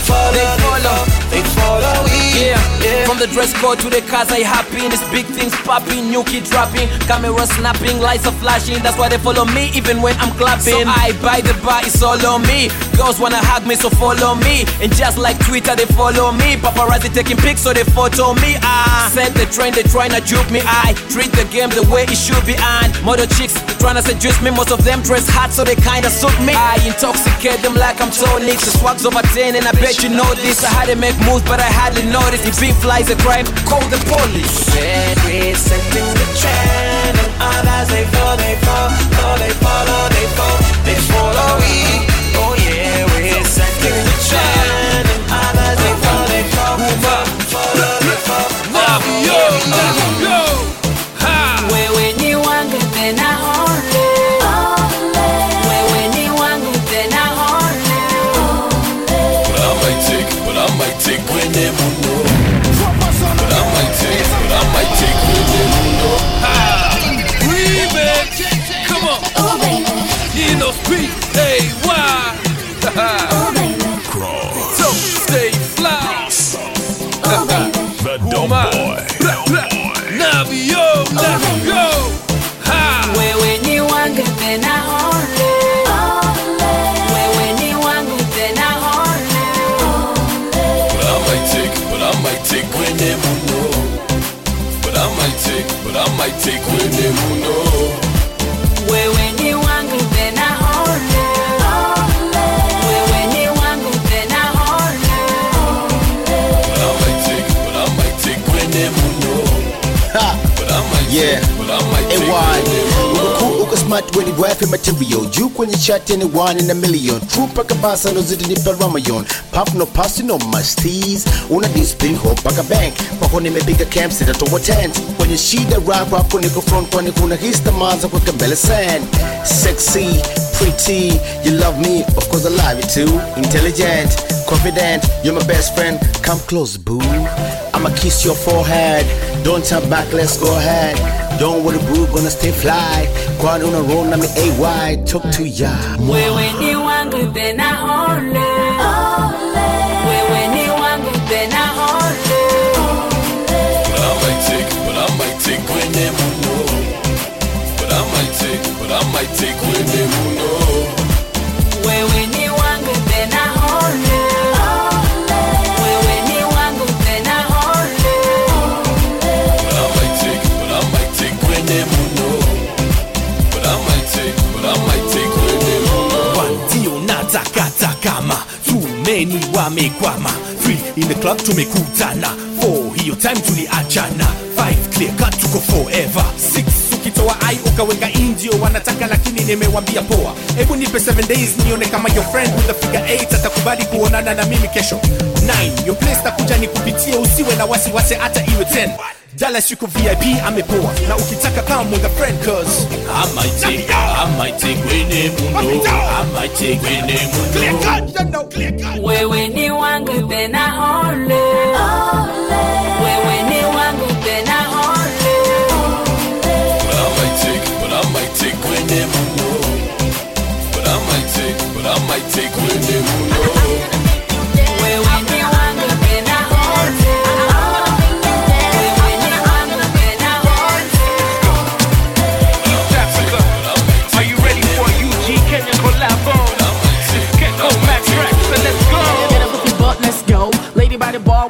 follow, they follow. Uh, they follow we. Yeah. yeah. From the dress code to the cars I happen, it's big things popping, new kid dropping, camera snapping, lights are flashing. That's why they follow me even when I'm clapping. So I buy the bar, it's all on me. Girls wanna hug me, so follow me. And just like Twitter, they follow me. Paparazzi taking pics, so they photo me. Ah, set the trend, they tryna juke me. I treat the game the way it should be. And model chicks tryna seduce me. Most of them dress hot, so they kinda suit me. I intoxicate them like I'm Tony. The swag's over 10, and I bet you know this. I had to make moves, but I hardly noticed. If beef flies a crime, call the police. We're the trend, and others they fall, they fall, fall, they follow, it wife material juu kwenye chat ni one in a million. True paka basa no zidi nipa ramayon pop no pass no masties una display hope paka bank. Kwako nimepiga camp sita toa tent. Kwenye shida rap hapo niko front kwani kuna hista manza kwa mbele sand. Sexy pretty you love me of course I love you too. Intelligent confident you're my best friend. Come close boo. I'ma kiss your forehead. Don't turn back let's go ahead don't worry boo gonna stay fly Quad on una roll na me AY talk to ya Wewe ni wangu tena ole. Wewe ni wangu tena ole. But I might take, but I might take when they mundo. But I might take, but I might take when they mundo. Wewe wamekwama. Three in the club tumekutana. Hiyo time tuliachana. Five clear cut tuko forever. Six ukitoa ai ukaweka indio. Wanataka lakini nimewambia poa. Hebu nipe 7 days nione kama your friend with figure 8 atakubali kuonana na mimi kesho. 9 your place takuja nikupitie. Usiwe na wasiwasi hata iwe 10 Dallas yuko VIP amepoa na ukitaka come with a friend cause I might take I might take wene mundo I might take wene mundo Wewe ni wangu tena ole. Wewe ni wangu tena ole. But I might take, but I might take when mundo. But I might take, but I might take when mundo.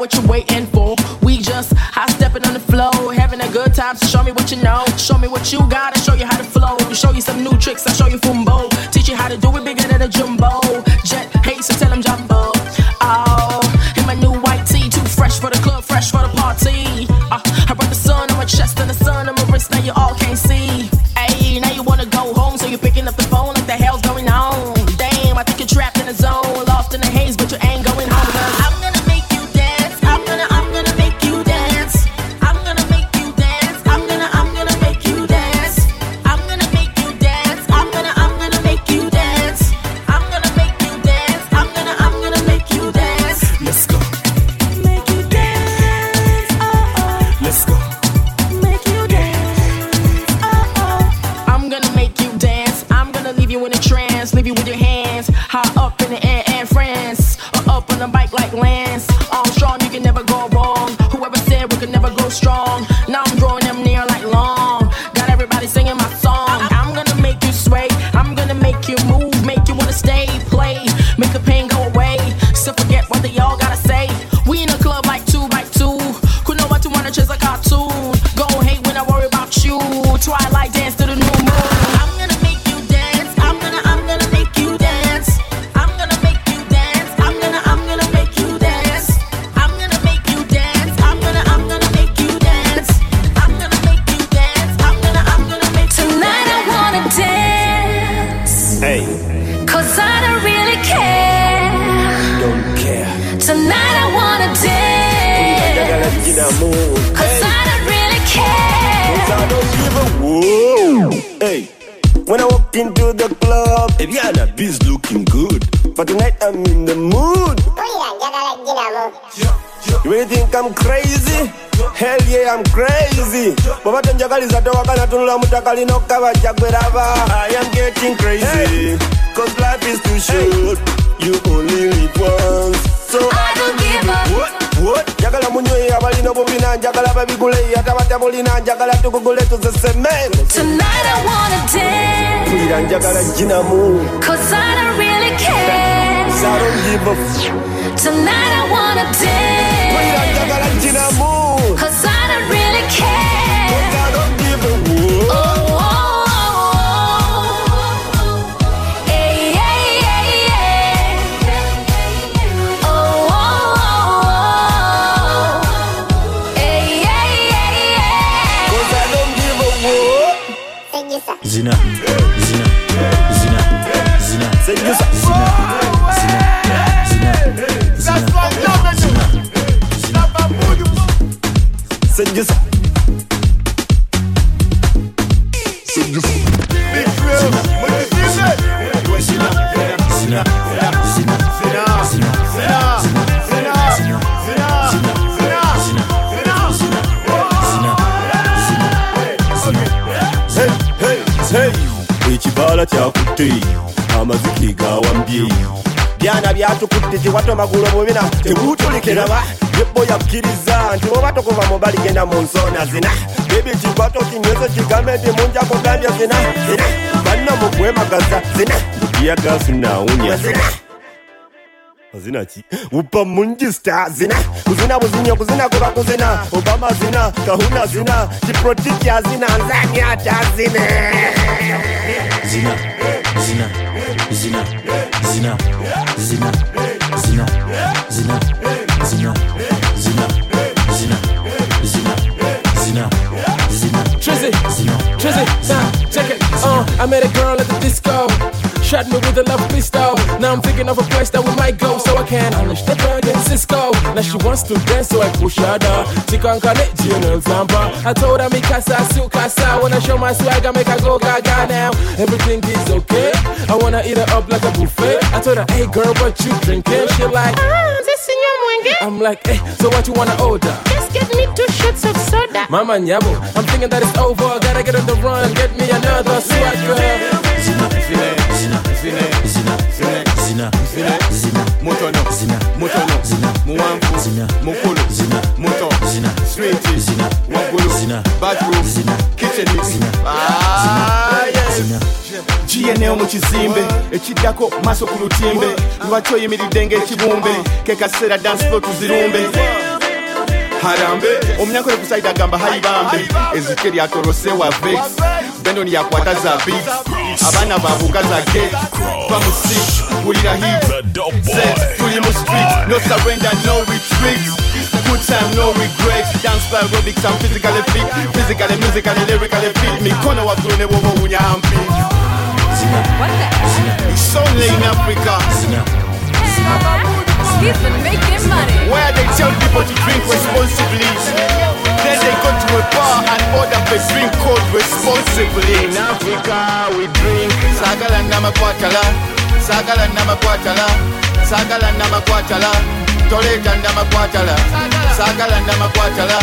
What you waiting for? We just high stepping on the flow, having a good time. So show me what you know, show me what you got, and show you how to flow. Show you some new tricks, I show you fumbo. Teach you how to do it bigger than a jumbo. Jet, hey, so tell 'em jumbo. kalino kavachagwerava I am getting crazy hey. Cause life is too short. Hey. You only live once. So I don't give up. What? njagala munyweyi abalina obubina njagala babiguleyi atabatabulina njagala tukugule tuzesemekulira njagala ginamu kulira njagala ginamu kiwato magulu mubina tebuutulikeraba yebbo yakkiriza nti oba tokuva mu nsona zina. Bebi kigambe nti munjako gambye zina zina. Banna butiyagasi nawunya zina. Zina. Ki? Upa zina. Kuzina kuzina kuba kuzina. Obama zina kahuna zina. Nzani zina, zina, zina, zina, zina, zina, zina, zina, zina, zina, zina, zina, zina, Trizzy, zina, Trizzy, check it. Uh, I met a girl at the disco. Shot me with a love pistol. Now I'm thinking of a place that we might go so I can unleash the drug in Cisco. Now she wants to dance, so I push her down. She can't connect, you know, Zampa. I told her, me casa, su casa. Wanna show my swag, I make her go gaga now. Everything is okay. I wanna eat her up like a buffet. I told her, hey girl, what you drinking? She like, Ah, this señor Mwenge. I'm like, hey, so what you wanna order? Just get me two shots of soda. Mama Nyabo, I'm thinking that it's over. Gotta get on the run, get me another swag girl. Zina, zina, zina, zina, zina, mutono zina, mutono zina, muwanvu zina, mukulu zina, muto zina, switi zina, waggulu zina, bathroom zina, kitchen. zina, Ah, yes. zina. GNL mu kizimbe ekiddako maaso ku lutimbe lwaki oyimiridde ng'ekibumbe ke kaseera dance floor tuzirumbe harambe omunyakore kusaida agamba haibambe ezike lyatorose wa vex benon yakwata za beat abana babuka za gate bamusik kulira hit tuli mu street no surrender no retreat Good time, no regrets. Dance by aerobics, I'm physically fit. Physically, musically, lyrically fit. Mikono wa tune wowo unya hampi. It's only in Africa. Zina. Zina. Zina people to drink responsibly. Then they go to a bar and order a drink called responsibly. In Africa, we drink sagala namakwatala, sagala namakwatala, sagala namakwatala. Toleta namakwatala, sagala namakwatala,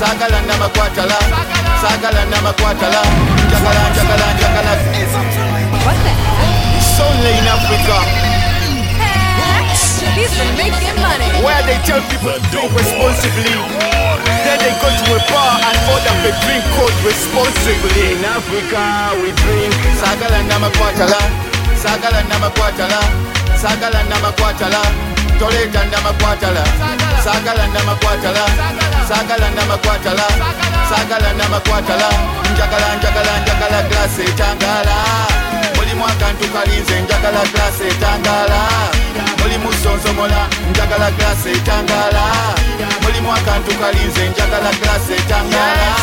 sagala namakwatala, sagala namakwatala. Njagala, njagala, njagala. What the hell? It's only in Africa. He's been making money. Where they tell people to drink responsibly. Then they go to a bar and order a drink called responsibly. In Africa, we drink sagala namakwatala, sagala namakwatala, sagala namakwatala. Toleta namakwatala, sagala namakwatala, sagala namakwatala, sagala namakwatala. Njagala, njagala, njagala, glass etangala. Mulimu akantu kalinze njagala glass etangala. mulimu sonsomola njagala glasi etangala mulimu akantu kalinze njagala glasi etangala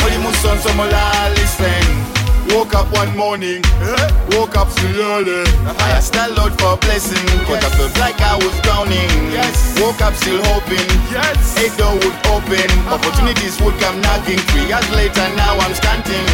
mulimu sonsomola listen Woke up one morning, woke up still early. I asked the Lord for a blessing, cause I felt like I was drowning. Woke up still hoping, a door would open, uh-huh. opportunities would come knocking. Three years later, now I'm standing.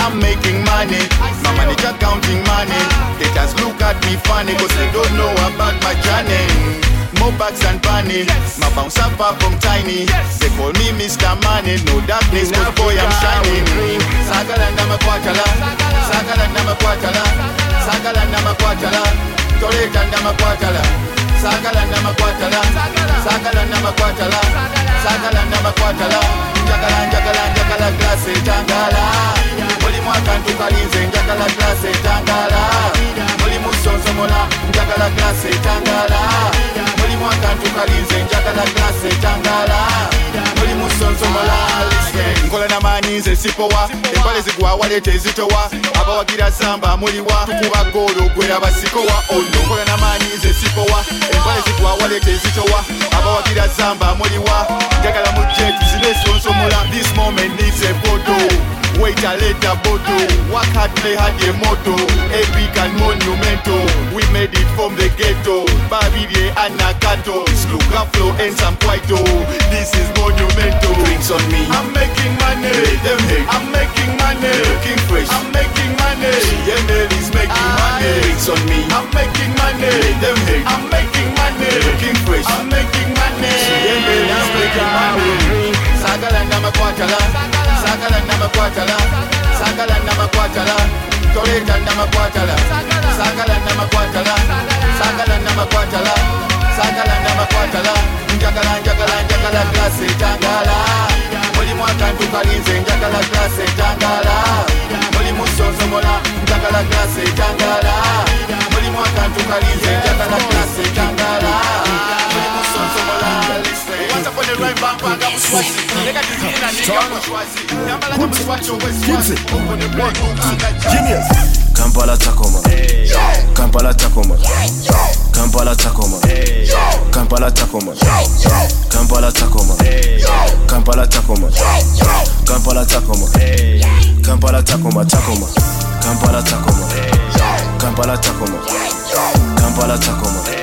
I'm making money, my manager counting money. Ah. They just look at me funny, cause they don't know about my journey. More bags and bunny, my bounce up from tiny. They call me Mr. Money, no darkness, but boy I'm shining. Namakwatala, sagala namakwatala, sagala namakwatala, toleta namakwatala. Sagala namakwatala, sagala namakwatala, sagala namakwatala. Njagala njagala njagala glass etangala. Mulimu akantu kalinze njagala glass etangala. Mulimu sonsomola njagala glass etangala. Mulimu akantu kalinze njagala. Glasi etangala mulimu sonsomola listen. Nkola namaani nze sipowa empale zigwa waleeta ezitowa. Abawagira zamba muliwa tukuba goolo gwera basikowa. Ono nkola namaani nze sipowa empale zigwa waleeta ezitowa. Abawagira zamba muliwa njagala mujje tuzine sonsomola this moment needs a photo Wait a later bottle. Work hard, play hard, a motto. Epic and monumental. We made it from the ghetto. Babirye and Nakato. It's Luga Flow and some Kwaito. This is monumental. Drinks on me. I'm making money. Hate them hate I'm making money. Looking fresh. I'm making money. CML is making money. Drinks on me. I'm making money. Hate them hate I'm making money. Looking fresh. I'm making money. CML is making money sakalanda makwatala. Sakalanda makwatala. Sakalanda makwatala. Toletanda makwatala. Sakalanda makwatala. Sakalanda makwatala. Sakalanda makwatala. Njagala njagala njagala klasi etangala mulimu akantu kalinze njagala klasi etangala mulimu sonsomola njagala klasi etangala mulimu akantu kalinze njagala klasi etangala Genius Kampala Tacoma Kampala Tacoma Kampala Tacoma Kampala Tacoma Kampala Tacoma Kampala Tacoma Kampala Tacoma Kampala Tacoma Tacoma Kampala Tacoma Kampala Tacoma Kampala Tacoma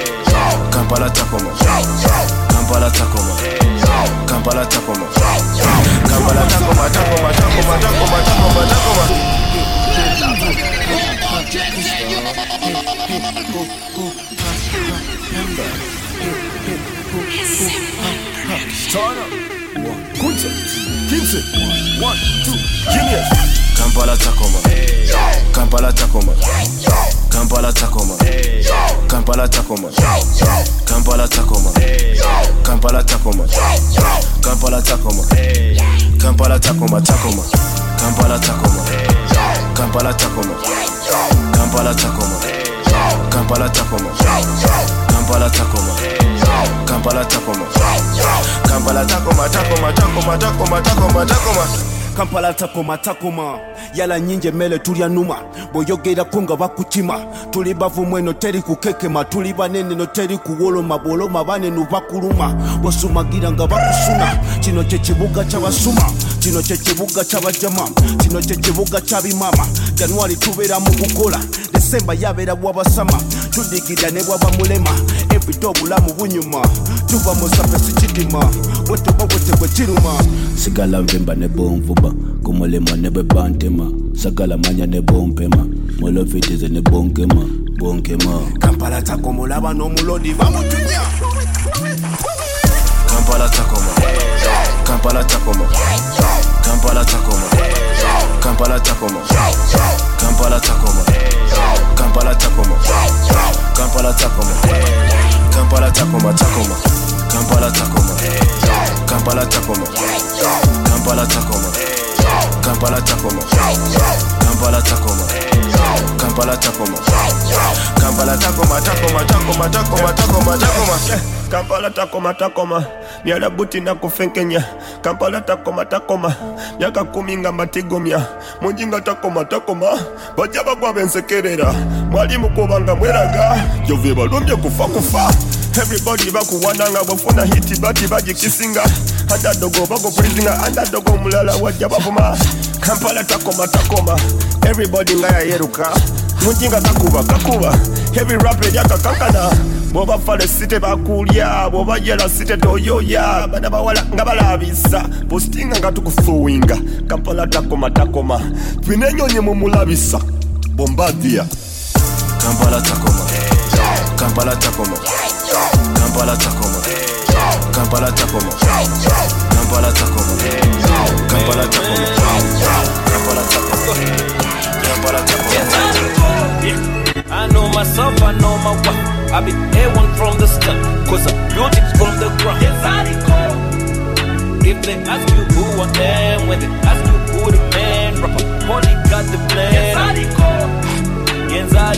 Campa la Tacoma. Campa la Tacoma. Campa la Tacoma. Campa la Tacoma, Tacoma, Tacoma, Tacoma, Tacoma, Tacoma. Turn up. One, Kinse One, two, genius Kampala Tacoma Kampala Tacoma Kampala Tacoma Kampala Tacoma Kampala Tacoma Kampala Tacoma Kampala Tacoma Kampala Tacoma Tacoma Kampala Tacoma Kampala Tacoma Kampala Tacoma Kampala Tacoma Kampala Tacoma Kampala Tacoma Kampala Tacoma Tacoma Tacoma Tacoma Tacoma Tacoma kampala takoma takoma. Yala nyingi emmere tulya numa. Bw'oyogerako nga bakukima tuli bavumu eno teri kukekema. Tuli banene no teri kuwoloma bw'oloma baneno bakuluma bw'osumagira nga bakusuna kino kye kibuga ky'abasuma kino kye kibuga ky'abajama kino kye kibuga ky'abimama januari tubeera mu kukola desemba yabeera bwabasama tudigirya ne bwaba mulema bidde obulamu bunyuma. Tuba musafe sikidima wetuba wetegwe kiruma sigala nvimba ne bonvuba kumulima ne bebantema sagala manya ne bompema molofitize ne bonkema bonkema. Kampala takomulaba n'omulodi bamutumya Kampala Takoma. Kampala Tacoma. Kampala Tacoma. Kampala Tacoma. Kampala Tacoma. Kampala Tacoma. Kampala Tacoma. Kampala Tacoma Tacoma. Kampala Tacoma. Kampala Tacoma. Kampala Tacoma. Kampala Tacoma. Kampala Tacoma. Kampala Tacoma. Kampala Tacoma Tacoma Tacoma Tacoma Tacoma Tacoma. Kampala takoma takoma. Myala buti nakufenkenya kampala takoma takoma. Myaka kumi nga mbatigomya munjinga takoma takoma. Bajja bagwa bensekerera. Mwalimu kubanga mweraga. Jove balumbye kufa kufa. Everybody bakuwananga bwefuna hiti bati bagikisinga andadogo bagopulizinga andadogo omulala wajja bavuma kampala takoma takoma. Everybody nga yayeruka munjinga kakuba kakuba heavy rap eryakakankana bwoba fale site bakulya bwoba yela site toyoya bana bawala nga balabisa positinga nga tukufuwinga kampala takoma takoma twina mumulabisa bombadia Kampala Takoma. Kampala Takoma. Kampala Takoma. Kampala Takoma. Kampala Takoma. Kampala Takoma. Kampala Takoma. Kampala Takoma. I know myself, I know my wife. I be A1 from the start, cause I'm built it from the ground. Yes, I If they ask you who I am, when they ask you who the man, rapper, money got the plan. Yes, I Yes, I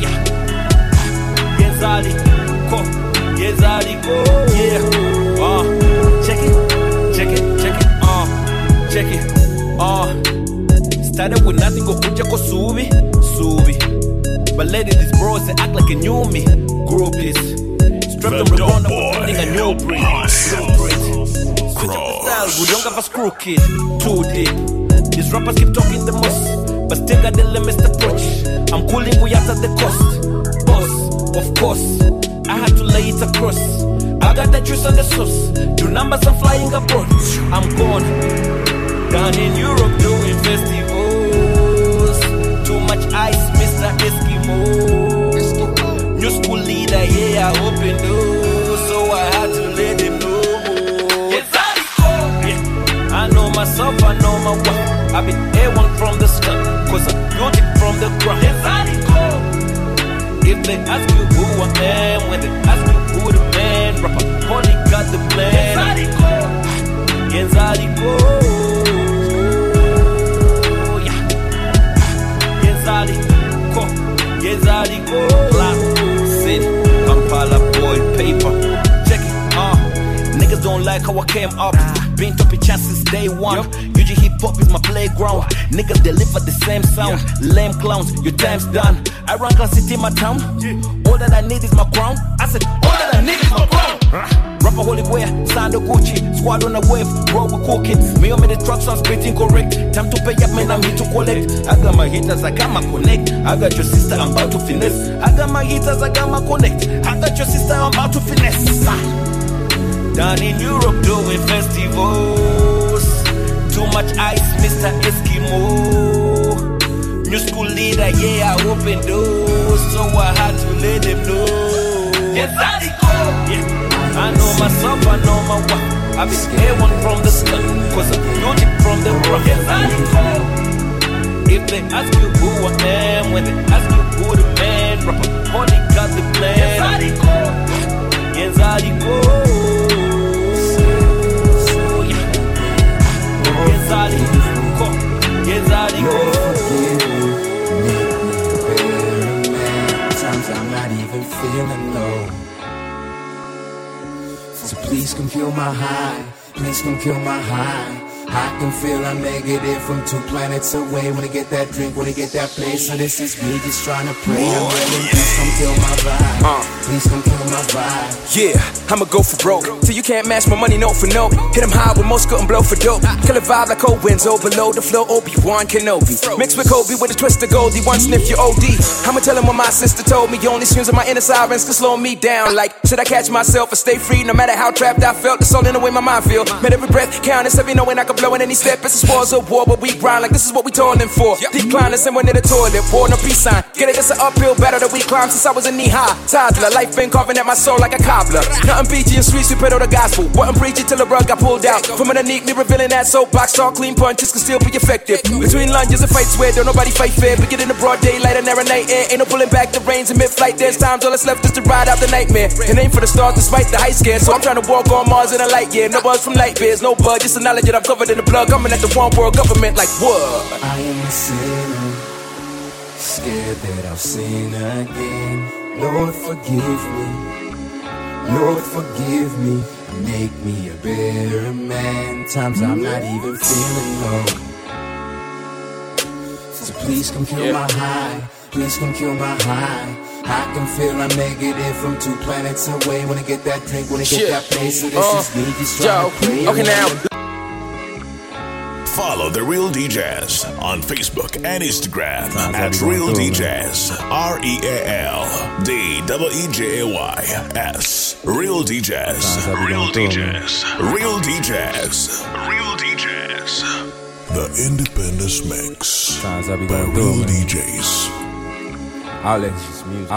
Yeah. Yes, I Yes, I Yeah. Started with nothing, go kuja ko subi, subi. But lately these bros they act like they knew me. Groupies, strapped them around, I'm a new breed. New breed. Switch up the style, we don't have a screw kid. Too deep. These rappers keep talking the most, but still got the limits to approach. I'm cooling, we out at the cost. Boss, of course, I had to lay it across. I got the juice on the sauce. Do numbers, I'm flying abroad. I'm gone. Down in Europe doing festivals. Too much ice, Mr. Eskimo. New school leader, yeah, I open doors. So I had to let them know. Yes, I yeah. I know myself, I know my wife. I been A1 from the start, cause I built it from the ground. Yes, I If they ask you who I am, when they ask you who the man, rapper, money got the plan. Yes, I Yezaliko, Yezaliko, Black City, Kampala boy paper. Check it, uh. Niggas don't like how I came up. Been topping chances day one. UG hip hop is my playground. Niggas deliver the same sound. Lame clowns, your time's done. I run class city in my town. All that I need is my crown. I said, all that I need is my crown. Rapper holy wear, Sando Gucci, squad on the wave, roll with cool. Me on me the trucks, I'm spitting correct. Time to pay up, man, I'm here to collect. I got my hitters, I got my connect. I got your sister, I'm about to finesse. I got my hitters, I got my connect. I got your sister, I'm about to finesse. Down in Europe doing festivals. Too much ice, Mr. Eskimo. New school leader, yeah, I open doors. So I had to let them know. Yes, I yeah. I know myself, I know my wife. I been A1 from the start, cause I built it from the ground. Yes, I If they ask you who I am, when they ask you who the man, rapper, money got the plan. Yes, I Yes, I Yes, I Yes, Sometimes I'm not even feeling low. Please come kill my high. Please come kill my high. I can feel I'm negative from two planets away. Wanna get that drink, wanna get that place. So this is me just trying to pray. I'm ready. Please come kill my vibe. Uh. Please come kill my vibe. Yeah, I'ma go for broke. Till you can't match my money, note for note. Hit 'em high with most couldn't blow for dope. Kill a vibe like cold winds below the flow. Obi-Wan Kenobi. Mixed with Kobe with a twist of Goldie. One sniff, you OD. I'ma tell him what my sister told me. You only screams of my inner sirens can slow me down. Like, should I catch myself or stay free? No matter how trapped I felt, it's all in the way my mind feel. Made every breath count. It's every knowing I can blow in any step. It's the spoils of war, but we grind like this is what we toiling for. Decline and someone in the toilet. War, no peace sign. Get it, it's an uphill battle that we climb since I was a knee high. Toddler, life been carving at my soul like a cobbler. Nothing peachy and sweet, we pedal the gospel. What I'm preachy till the rug got pulled out. From underneath me, revealing that soapbox. Talk clean punches can still be effective. Between lunges and fights where don't nobody fight fair. But get in the broad daylight and narrow night eh, air. Ain't no pulling back the reins in mid flight. There's times all that's left is to ride out the nightmare. And aim for the stars despite the height scare. So I'm trying to walk on Mars in a light year. No buzz from light beers, no bud. Just the knowledge that I'm covered in the blood. Coming at the one world government like what? I am a sinner, scared that I've sin again. Lord, forgive me. Lord, forgive me. Make me a better man. Times I'm not even feeling low. So please come kill my high. Please come kill my high. I can feel I'm negative from two planets away. When I get that drink, when I get Shit. that place, so this Uh, is me just yo, okay, now. Follow The Real DJs on Facebook and Instagram at Real DJs. R E A L D W E J A Y S. Real DJs. Real DJs. Real DJs. Real DJs. The Independence Mix. By Real DJs. All that just music.